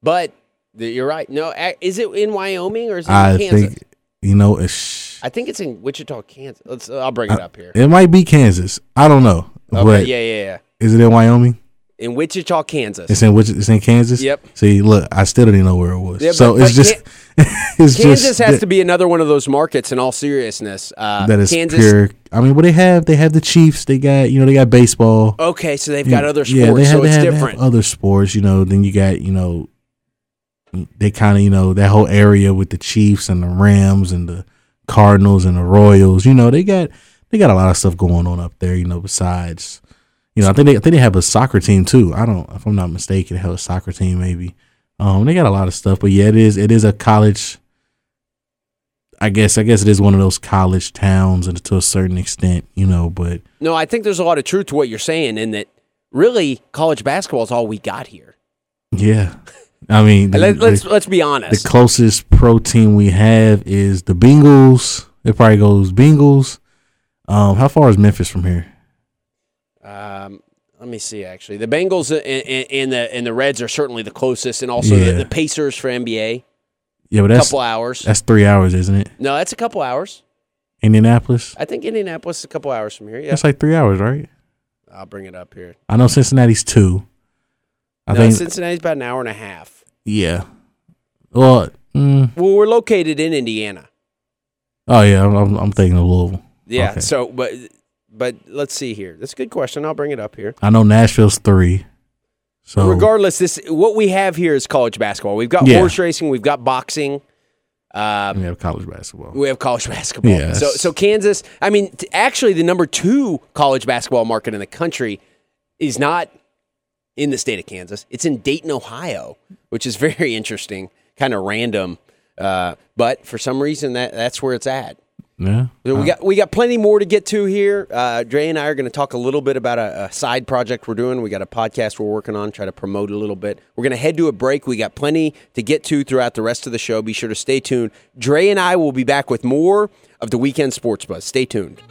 But you're right. No, is it in Wyoming or is it in I Kansas? think you know. I think it's in Wichita, Kansas. Let's. I'll bring it uh, up here. It might be Kansas. I don't know. Okay. but Yeah, yeah, yeah. is it in Wyoming? In Wichita, Kansas. It's in which it's in Kansas. Yep. See, look, I still didn't know where it was. Yeah, so but- it's but just [laughs] it's Kansas just has that, to be another one of those markets. In all seriousness, uh, that is Kansas. pure. I mean, what they have, they have the Chiefs. They got you know they got baseball. Okay, so they've got other sports, Yeah, they have, so they it's have, they have different. other sports. You know, then you got you know they kind of you know that whole area with the Chiefs and the Rams and the Cardinals and the Royals. You know, they got they got a lot of stuff going on up there. You know, besides you know, I think they I think they have a soccer team too. I don't, if I'm not mistaken, they have a soccer team maybe. Um, they got a lot of stuff, but yeah, it is it is a college. I guess I guess it is one of those college towns, and to a certain extent, you know. But No, I think there's a lot of truth to what you're saying, in that really college basketball is all we got here. yeah, I mean, the, Let, let's the- let's be honest. the closest pro team we have is the Bengals. It probably goes Bengals. Um, how far is Memphis from here? Um, let me see. Actually, the Bengals and, and, the and the Reds are certainly the closest, and also Yeah. the, the Pacers for NBA. Yeah, but A couple hours. that's three hours, isn't it? No, that's a couple hours. Indianapolis. I think Indianapolis is a couple hours from here. Yeah, That's like three hours, right? I'll bring it up here. I know Cincinnati's two. I no, think Cincinnati's about an hour and a half. yeah. Well, mm, Well, we're located in Indiana. oh yeah, I'm, I'm, I'm thinking of Louisville. Yeah. Okay. So, but but let's see here. That's a good question. I'll bring it up here. I know Nashville's three. So Regardless, this what we have here is college basketball. We've got Yeah. horse racing. We've got boxing. Um, we have college basketball. We have college basketball. Yeah, So, so Kansas. I mean, t- actually, the number two college basketball market in the country is not in the state of Kansas. It's in Dayton, Ohio, which is very interesting, kind of random. Uh, but for some reason, that that's where it's at. Yeah. We got we got plenty more to get to here. Uh, Dre and I are going to talk a little bit about a, a side project we're doing. We got a podcast we're working on, try to promote a little bit. We're going to head to a break. We got plenty to get to throughout the rest of the show. Be sure to stay tuned. Dre and I will be back with more of the weekend sports buzz. Stay tuned.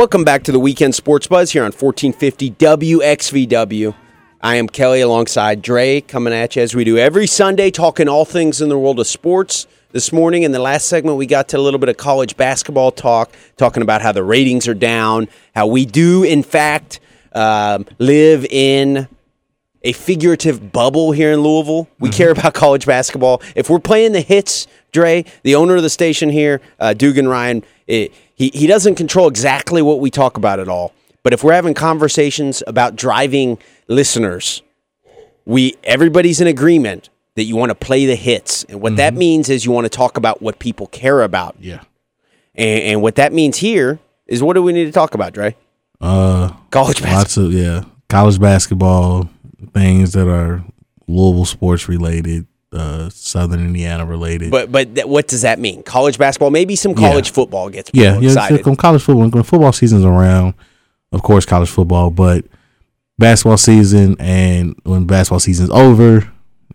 Welcome back to the Weekend Sports Buzz here on 1450 WXVW. I am Kelly alongside Dre coming at you as we do every Sunday, talking all things in the world of sports. This morning, in the last segment, we got to a little bit of college basketball talk, talking about how the ratings are down, how we do, in fact, um, live in a figurative bubble here in Louisville. We care about college basketball. If we're playing the hits, Dre, the owner of the station here, uh, Dugan Ryan, it, he, he doesn't control exactly what we talk about at all. But if we're having conversations about driving listeners, we everybody's in agreement that you want to play the hits. And what that means is you want to talk about what people care about. Yeah. And, and what that means here is what do we need to talk about, Dre? Uh, College basketball. lots of yeah, college basketball things that are Louisville sports related, uh, Southern Indiana related. But but that, what does that mean? College basketball, maybe some college Yeah. football gets yeah, yeah, excited. college football. When football season's around, of course, college football, but basketball season and when basketball season's over,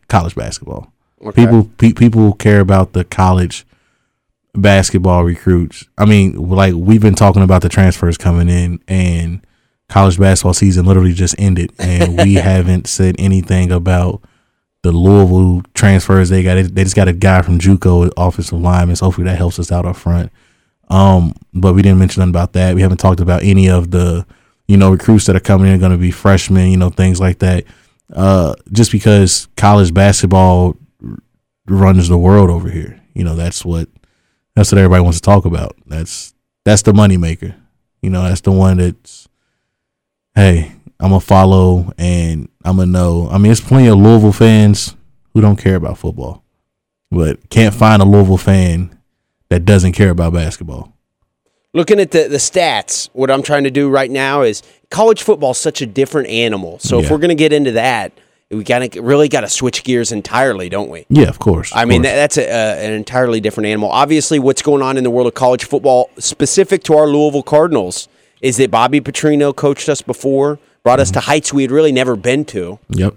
college basketball. Okay. People pe- people care about the college basketball recruits. I mean, like we've been talking about the transfers coming in and college basketball season literally just ended and we [laughs] haven't said anything about the Louisville transfers they got. They just got a guy from JUCO offensive lineman. So hopefully that helps us out up front. Um, but we didn't mention nothing about that. We haven't talked about any of the, you know, recruits that are coming in, going to be freshmen, you know, things like that. Uh, just because college basketball runs the world over here, you know, that's what that's what everybody wants to talk about. That's that's the moneymaker. You know, that's the one that's, hey, I'm gonna follow and I'm gonna know. I mean, there's plenty of Louisville fans who don't care about football, but can't find a Louisville fan that doesn't care about basketball. Looking at the, the stats, what I'm trying to do right now is college football is such a different animal. So if we're going to get into that, we got to really got to switch gears entirely, don't we? Yeah, of course. I of mean, course. that, that's a, uh, an entirely different animal. Obviously, what's going on in the world of college football, specific to our Louisville Cardinals, is that Bobby Petrino coached us before, brought us to heights we had really never been to. yep.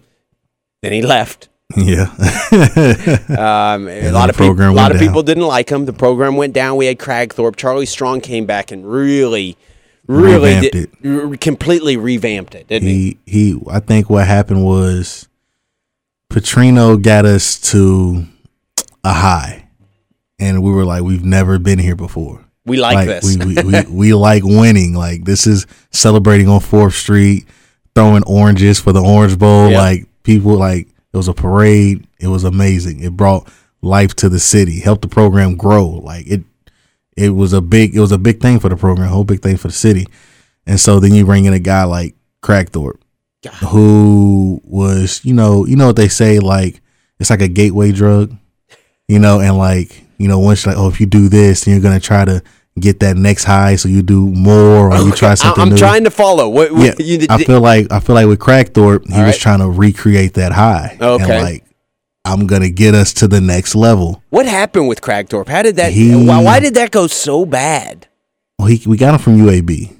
Then he left. Yeah. [laughs] Um, a lot of people, a lot of people didn't like him. The program went down. We had Kragthorpe. Charlie Strong came back and really, really Revamped did, r- completely revamped it, didn't he? he he I think what happened was Petrino got us to a high. And we were like, we've never been here before. We like, this. We, we, we, [laughs] we like winning. Like this is celebrating on Fourth Street, throwing oranges for the Orange Bowl. Yep. Like people like it was a parade. It was amazing. It brought life to the city, helped the program grow. Like it it was a big it was a big thing for the program, a whole big thing for the city. And so then you bring in a guy like Kragthorpe, who was, you know, you know what they say, like it's like a gateway drug, you know, and like, you know, once you're like, oh, if you do this, then you're gonna try to get that next high, so you do more or you try something I'm new. trying to follow. What, yeah, you, I feel like I feel like with Kragthorpe, he All was right. trying to recreate that high. Okay. and like I'm gonna get us to the next level. what happened with Kragthorpe? How did that? He- why, why did that go so bad? Well, he we got him from UAB,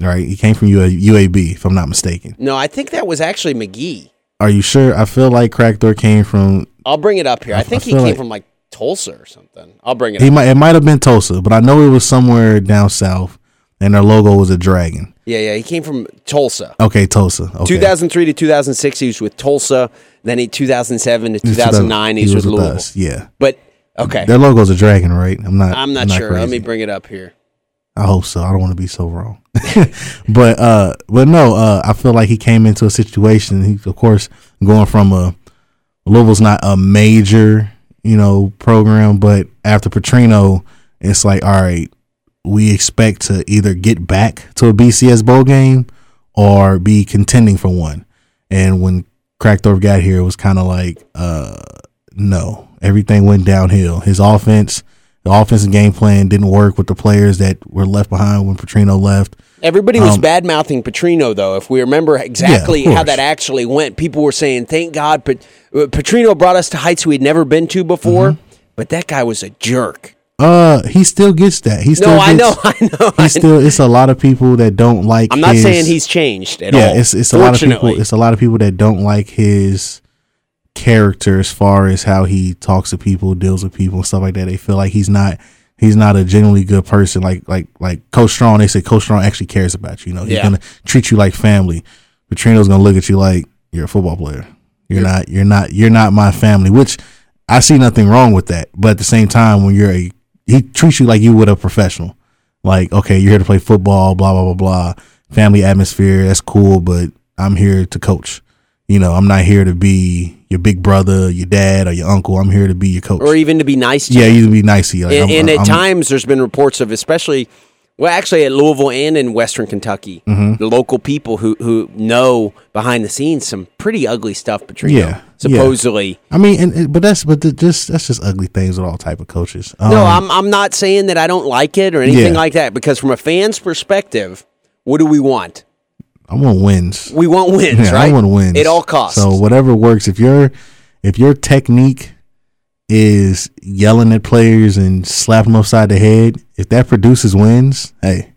right? He came from UA, UAB, if I'm not mistaken. No, I think that was actually McGee. Are you sure? I feel like Kragthorpe came from. I'll bring it up here. I, I- think I he came like- from like Tulsa or something. I'll bring it He up. might it might have been Tulsa, but I know it was somewhere down south, and their logo was a dragon. Yeah, yeah, he came from Tulsa. Okay, Tulsa. Okay. 2003 to 2006, he was with Tulsa. Then he 2007 to 2009, he was with Louisville. us. Yeah, But okay, their logo's a dragon, right? I'm not. I'm not sure. Let me bring it up here. I hope so. I don't want to be so wrong. [laughs] but uh but no, uh I feel like he came into a situation he of course going from a Louisville's not a major, you know, program, but after Petrino, it's like, all right, we expect to either get back to a BCS bowl game or be contending for one. And when Kragthorpe got here, it was kind of like, uh, no, everything went downhill. His offense, the offensive game plan didn't work with the players that were left behind when Petrino left. Everybody was Um, bad mouthing Petrino, though. If we remember exactly how that actually went, people were saying, "Thank God, Pet- uh, Petrino brought us to heights we'd never been to before." Mm-hmm. But that guy was a jerk. Uh, he still gets that. He still No, I know, [laughs] I know. He still. It's a lot of people that don't like. I'm not his- saying he's changed at yeah, all. Yeah, it's it's a lot of people. It's a lot of people that don't like his character as far as how he talks to people, deals with people, and stuff like that. They feel like he's not he's not a genuinely good person. Like like like Coach Strong. They say Coach Strong actually cares about you. You know, he's Yeah. gonna treat you like family. Petrino's gonna look at you like you're a football player. You're not. You're not. You're not my family. Which I see nothing wrong with that. But at the same time, when you're a he treats you like you would a professional. Like, okay, you're here to play football, blah, blah, blah, blah. Family atmosphere, that's cool, but I'm here to coach. You know, I'm not here to be your big brother, your dad, or your uncle. I'm here to be your coach. or even to be nice to yeah, you can be nice to you. Like, and, and at I'm- times there's been reports of especially well actually at louisville and in western kentucky Mm-hmm. the local people who, who know behind the scenes some pretty ugly stuff Petrino, Yeah, yeah. supposedly I mean, and, and- but that's but the, just that's just ugly things with all type of coaches. Um, no I'm, I'm not saying that i don't like it or anything Yeah. like that because from a fan's perspective what do we want I want wins. we want wins Yeah, right I want wins at all costs So whatever works. If your if your technique is yelling at players and slapping them upside the head, if that produces wins, hey,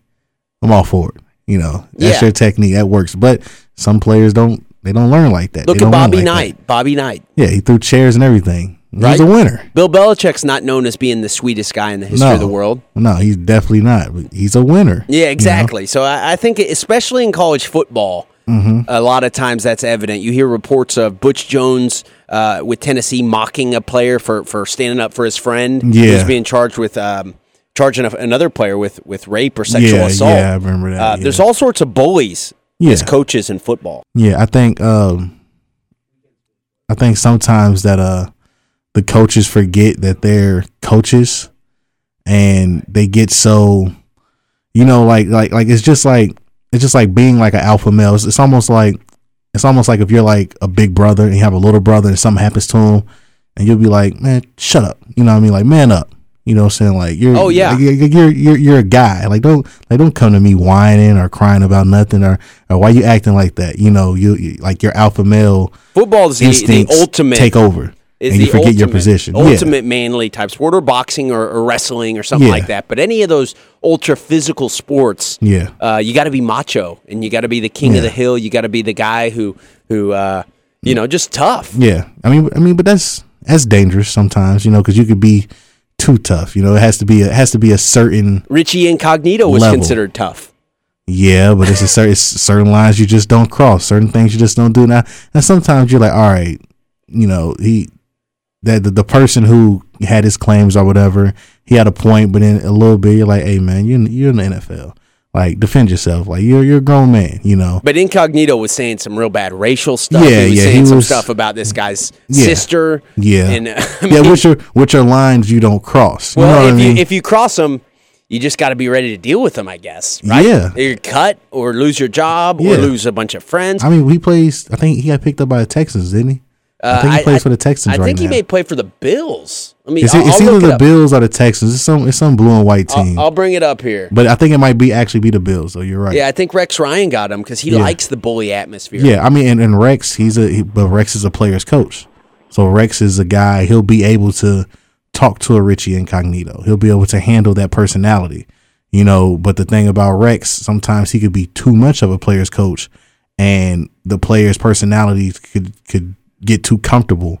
I'm all for it. You know, that's Yeah. your technique. That works. But some players don't. They don't learn like that. look at bobby like knight bobby knight. Yeah, he threw chairs and everything. Right? He's a winner. bill belichick's not known as being the sweetest guy in the history no, of the world No, he's definitely not. He's a winner. Yeah, exactly. So I, I think, especially in college football, Mm-hmm. a lot of times that's evident. You hear reports of Butch Jones uh, with Tennessee mocking a player for, for standing up for his friend Yeah. who's being charged with um, charging another player with, with rape or sexual Yeah, assault. yeah, I remember that, Uh, yeah. There's all sorts of bullies as coaches in football. Yeah, I think um I think sometimes that uh the coaches forget that they're coaches and they get so you know like like like it's just like it's just like being like an alpha male. It's, it's almost like it's almost like if you're like a big brother and you have a little brother and something happens to him and you'll be like, "Man, shut up." You know what I mean? Like, "Man up." You know what I'm saying? Like you're Oh, yeah. like, you're, you're you're you're a guy. Like don't like don't come to me whining or crying about nothing or or why you acting like that. You know, you, you like your alpha male Football is the, the ultimate take over is and you the forget your ultimate- position. Yeah. Ultimate manly type sport, or boxing, or, or wrestling, or something Yeah. like that. But any of those ultra physical sports, Yeah. uh, you got to be macho, and you got to be the king of the hill. You got to be the guy who who uh, You know, just tough. Yeah, I mean, I mean, but that's that's dangerous sometimes, you know, because you could be too tough. You know, it has to be a, it has to be a certain Richie Incognito was Level. considered tough. yeah, but it's a certain it's certain lines you just don't cross, certain things you just don't do. Now, and sometimes you're like, all right, you know, he that the, the person who had his claims or whatever, he had a point, but then a little bit, you're like, hey man, you're in- you're in the NFL, like defend yourself, like you're you're a grown man, you know. But Incognito was saying some real bad racial stuff. Yeah, he was yeah, saying he some was- stuff about this guy's Yeah. sister. Yeah, And, uh, [laughs] I yeah, which are which are lines you don't cross. You Well, know what if I mean? you if you cross them, you just got to be ready to deal with them, I guess. Right? Yeah. you cut or lose your job or lose a bunch of friends. I mean, he plays. I think he got picked up by the Texans, didn't he? I Uh, think he plays for the Texans I right think he now. may play for the Bills. I mean, It's, I'll, it's I'll either look it the. Bills or the Texans. It's some it's some blue and white team. I'll, I'll bring it up here. but I think it might be actually be the Bills. So you're right. Yeah, I think Rex Ryan got him because he Yeah. likes the bully atmosphere. Yeah, I mean, and, and Rex, he's a he, but Rex is a player's coach. So Rex is a guy. He'll be able to talk to a Richie Incognito. He'll be able to handle that personality, you know. But the thing about Rex, sometimes he could be too much of a player's coach, and the player's personality could could get too comfortable,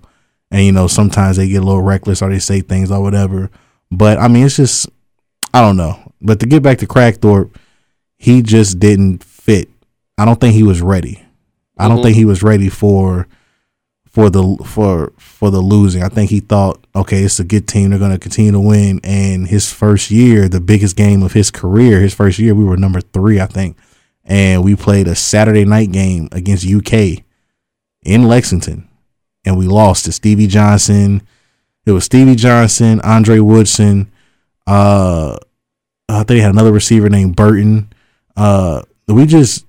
and you know sometimes they get a little reckless or they say things or whatever. But I mean, it's just I don't know. But to get back to Kragthorpe, he just didn't fit. I don't think he was ready. I don't Mhm. think he was ready for for the for for the losing. I think he thought, okay, it's a good team. They're going to continue to win. And his first year, the biggest game of his career, his first year, we were number three, I think, and we played a Saturday night game against UK in Lexington, and we lost to Stevie Johnson. It was Stevie Johnson, Andre Woodson. Uh, I think they had another receiver named Burton. Uh, we just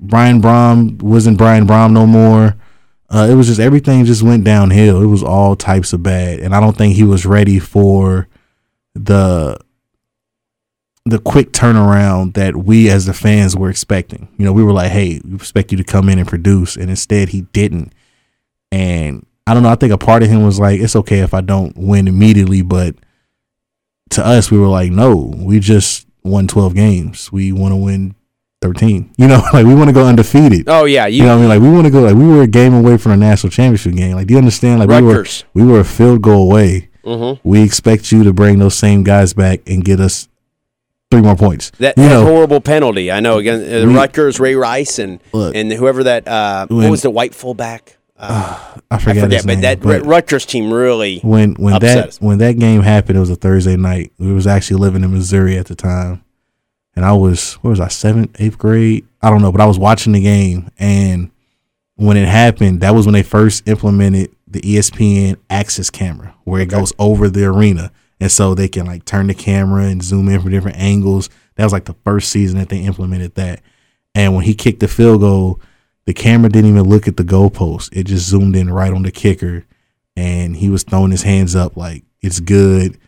Brian Brohm wasn't Brian Brohm no more. Uh, it was just everything just went downhill. It was all types of bad, and I don't think he was ready for the the quick turnaround that we as the fans were expecting. You know, we were like, "Hey, we expect you to come in and produce," and instead he didn't. And I don't know. I think a part of him was like, "It's okay if I don't win immediately," but to us, we were like, "No, we just won twelve games. We want to win 13. You know, [laughs] like we want to go undefeated. Oh yeah, You you, know what I mean? Like we want to go like we were a game away from a national championship game. Like do you understand? Like Rutgers. we were we were a field goal away. Mhm. We expect you to bring those same guys back and get us three more points. that, that horrible penalty. I know again, uh, We- Rutgers, Ray Rice, and Look. and whoever that uh, what was the white fullback? Uh, I [sighs] I forget, forget, his but name, that but Rutgers team really. when when that us. when that game happened, it was a Thursday night. We was actually living in Missouri at the time, and I was what was I seventh, eighth grade? I don't know, but I was watching the game, and when it happened, that was when they first implemented the ESPN Access camera, where it goes over the arena, and so they can like turn the camera and zoom in from different angles. That was like the first season that they implemented that, and when he kicked the field goal, the camera didn't even look at the goalpost; it just zoomed in right on the kicker and he was throwing his hands up like it's good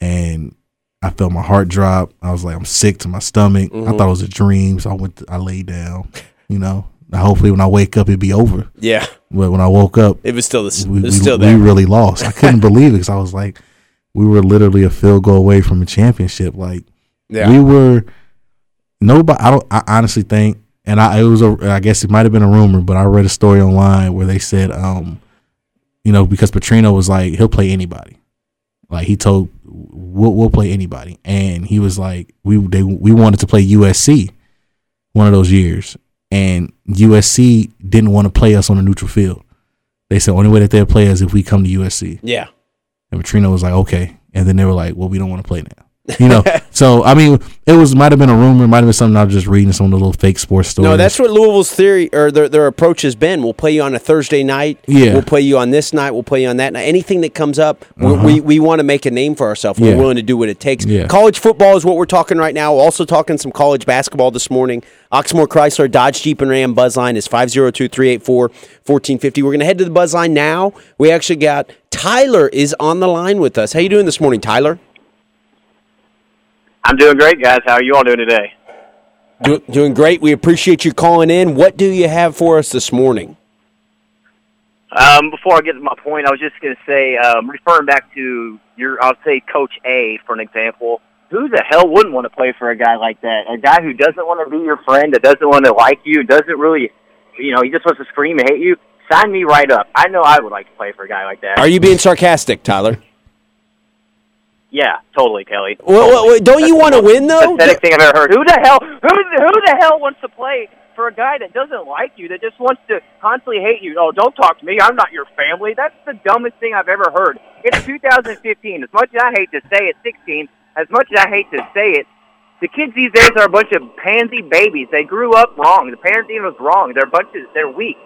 and I felt my heart drop. I was like, I'm sick to my stomach. I Mhm. thought it was a dream, so I went. To, I laid down. You know, hopefully when I wake up, it'd be over. Yeah, But when I woke up, it was still this. we, it was we- still we there. really lost. I couldn't believe it because I was like, we were literally a field goal away from a championship. Like yeah. we were nobody. I don't. I honestly think, and I it was a. I guess it might have been a rumor, but I read a story online where they said, um, you know, because Petrino was like, he'll play anybody. Like he told, we'll, we'll play anybody, and he was like, we they we wanted to play USC one of those years, and USC didn't want to play us on a neutral field. They said only way that they'll play us if we come to USC. yeah. And Petrino was like, okay. And then they were like, well, we don't want to play now. You know, [laughs] so I mean, it was might have been a rumor, might have been something I was just reading some of the little fake sports stories. No, that's what Louisville's theory or their, their approach has been. We'll play you on a Thursday night. Yeah. We'll play you on this night. We'll play you on that night. Anything that comes up, we we, we want to make a name for ourselves. We're Uh-huh. Yeah. willing to do what it takes. Yeah. College football is what we're talking right now. Also talking some college basketball this morning. Oxmoor Chrysler Dodge Jeep and Ram buzz line is 502-384-1450. We're going to head to the buzz line now. We actually got Tyler is on the line with us. How you doing this morning, Tyler? I'm doing great, guys. How are you all doing today? Do, doing great. We appreciate you calling in. What do you have for us this morning? Um, before I get to my point, I was just going to say, um, referring back to your, I'll say Coach A for an example. Who the hell wouldn't want to play for a guy like that? A guy who doesn't want to be your friend, that doesn't want to like you, doesn't really, you know, he just wants to scream and hate you. sign me right up. I know I would like to play for a guy like that. Are you being sarcastic, Tyler? Yeah, totally, Kelly. Well, well, well, don't you want to win though? Pathetic thing I've ever heard. Who the hell? Who who the hell wants to play for a guy that doesn't like you? That just wants to constantly hate you? Oh, don't talk to me. I'm not your family. That's the dumbest thing I've ever heard. It's [laughs] 2015. As much as I hate to say it, 16. As much as I hate to say it, the kids these days are a bunch of pansy babies. They grew up wrong. The parenting was wrong. They're bunches. They're weak.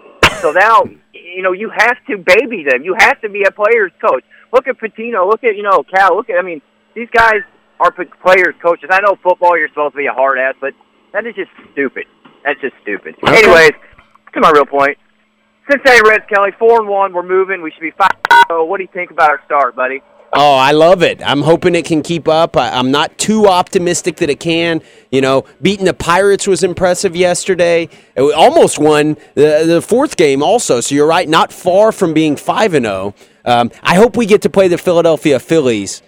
So now, you know, you have to baby them. You have to be a player's coach. Look at Pitino. Look at you know Cal. Look at I mean these guys are p- players coaches. I know football you're supposed to be a hard ass, but that is just stupid. That's just stupid. Anyways, to my real point. Cincinnati Reds, Kelly, four and one. We're moving. We should be five. So, oh. what do you think about our start, buddy? Oh, I love it. I'm hoping it can keep up. I, I'm not too optimistic that it can. You know, beating the Pirates was impressive yesterday. We almost won the, the fourth game also. So you're right, not far from being 5 and 0. Um, I hope we get to play the Philadelphia Phillies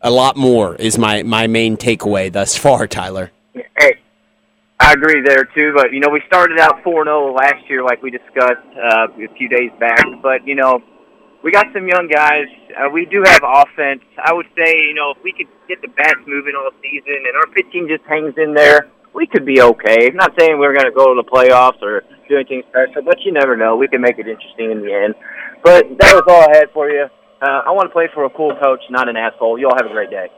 a lot more, is my, my main takeaway thus far, Tyler. Hey, I agree there too. But you know, we started out four zero last year, like we discussed uh, a few days back. But you know, we got some young guys. Uh, we do have offense. I would say, you know, if we could get the bats moving all season and our pitching just hangs in there, we could be okay. I'm not saying we're going to go to the playoffs or do anything special, but you never know. We can make it interesting in the end. But that was all I had for you. Uh, I want to play for a cool coach, not an asshole. You all have a great day.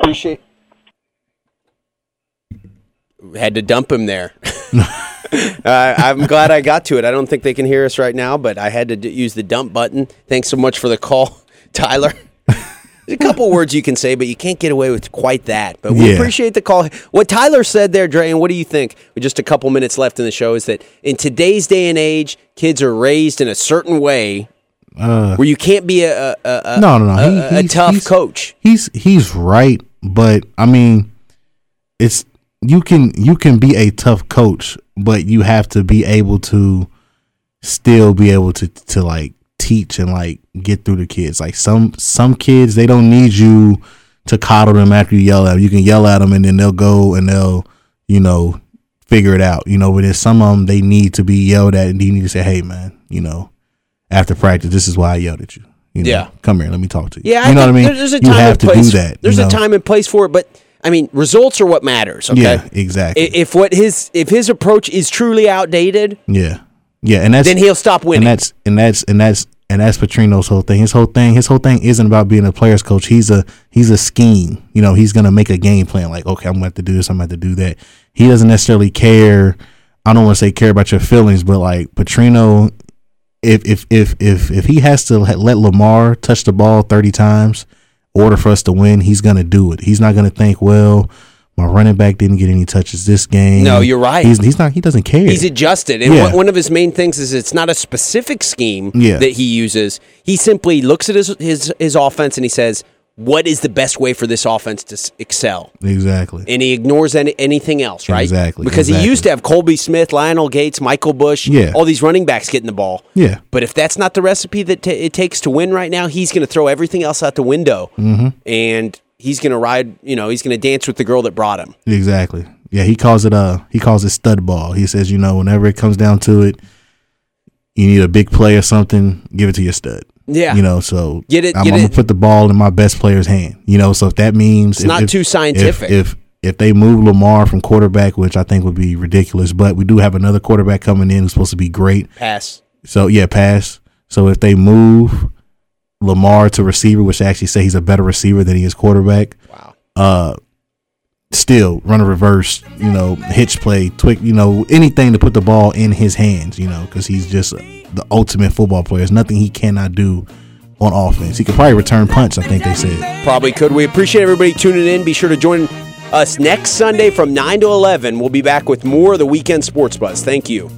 Appreciate Had to dump him there. [laughs] uh, I'm glad I got to it. I don't think they can hear us right now, but I had to d- use the dump button. Thanks so much for the call, [laughs] Tyler. A couple [laughs] words you can say, but you can't get away with quite that. But we Yeah. appreciate the call. What Tyler said there, Dre, and what do you think? With just a couple minutes left in the show, is that in today's day and age, kids are raised in a certain way Uh, where you can't be a, a, a, no, no, no. a, He- a he's- tough he's- coach. He's he's right, but I mean, it's you can you can be a tough coach, but you have to be able to still be able to to like teach and like get through the kids. Like some some kids, they don't need you to coddle them after you yell at them. You can yell at them and then they'll go and they'll you know figure it out. You know, but there's some of them they need to be yelled at, and you need to say, "Hey, man, you know, after practice, this is why I yelled at you." You know, Yeah. come here, let me talk to you. Yeah, you know what I mean. There's a you time have and to place. do that. There's you a time and place for it, but I mean, results are what matters. Okay. Yeah, exactly. If what his if his approach is truly outdated, yeah, yeah, and that's then he'll stop winning. and that's and that's and that's and that's Petrino's whole thing. His whole thing, his whole thing isn't about being a player's coach. He's a he's a scheme. You know, he's gonna make a game plan. Like, okay, I'm gonna have to do this. I'm gonna have to do that. He doesn't necessarily care. I don't want to say care about your feelings, but like Petrino, if if if if if he has to let Lamar touch the ball 30 times, order for us to win, he's gonna do it. He's not gonna think, well, my running back didn't get any touches this game. No, you're right. He's he's not. He doesn't care. He's adjusted, and Yeah. one- one of his main things is it's not a specific scheme Yeah. that he uses. He simply looks at his his his offense and he says, "What is the best way for this offense to excel?" exactly. And he ignores any, anything else, right? Exactly, Because he used to have Kolby Smith, Lionel Gates, Michael Bush, Yeah. all these running backs getting the ball. Yeah. But if that's not the recipe that ta it takes to win right now, he's going to throw everything else out the window, Mm-hmm. and he's going to ride. You know, he's going to dance with the girl that brought him. Exactly. Yeah, he calls it uh he calls it stud ball. He says, you know, whenever it comes down to it, you need a big play or something, give it to your stud. Yeah. You know, so Get it- I'm, get I'm it- gonna put the ball in my best player's hand. You know, so if that means It's not too scientific. If, if if they move Lamar from quarterback, which I think would be ridiculous, but we do have another quarterback coming in who's supposed to be great. Pass. So yeah, pass. So if they move Lamar to receiver, which they actually say he's a better receiver than he is quarterback. Wow. Uh, still run a reverse, you know, hitch play, twig, you know, anything to put the ball in his hands, you know, because he's just the ultimate football player. There's nothing he cannot do on offense. He could probably return punts. I think they said. Probably could. We appreciate everybody tuning in. Be sure to join us next Sunday from 9 to 11. We'll be back with more of the weekend sports buzz. Thank you.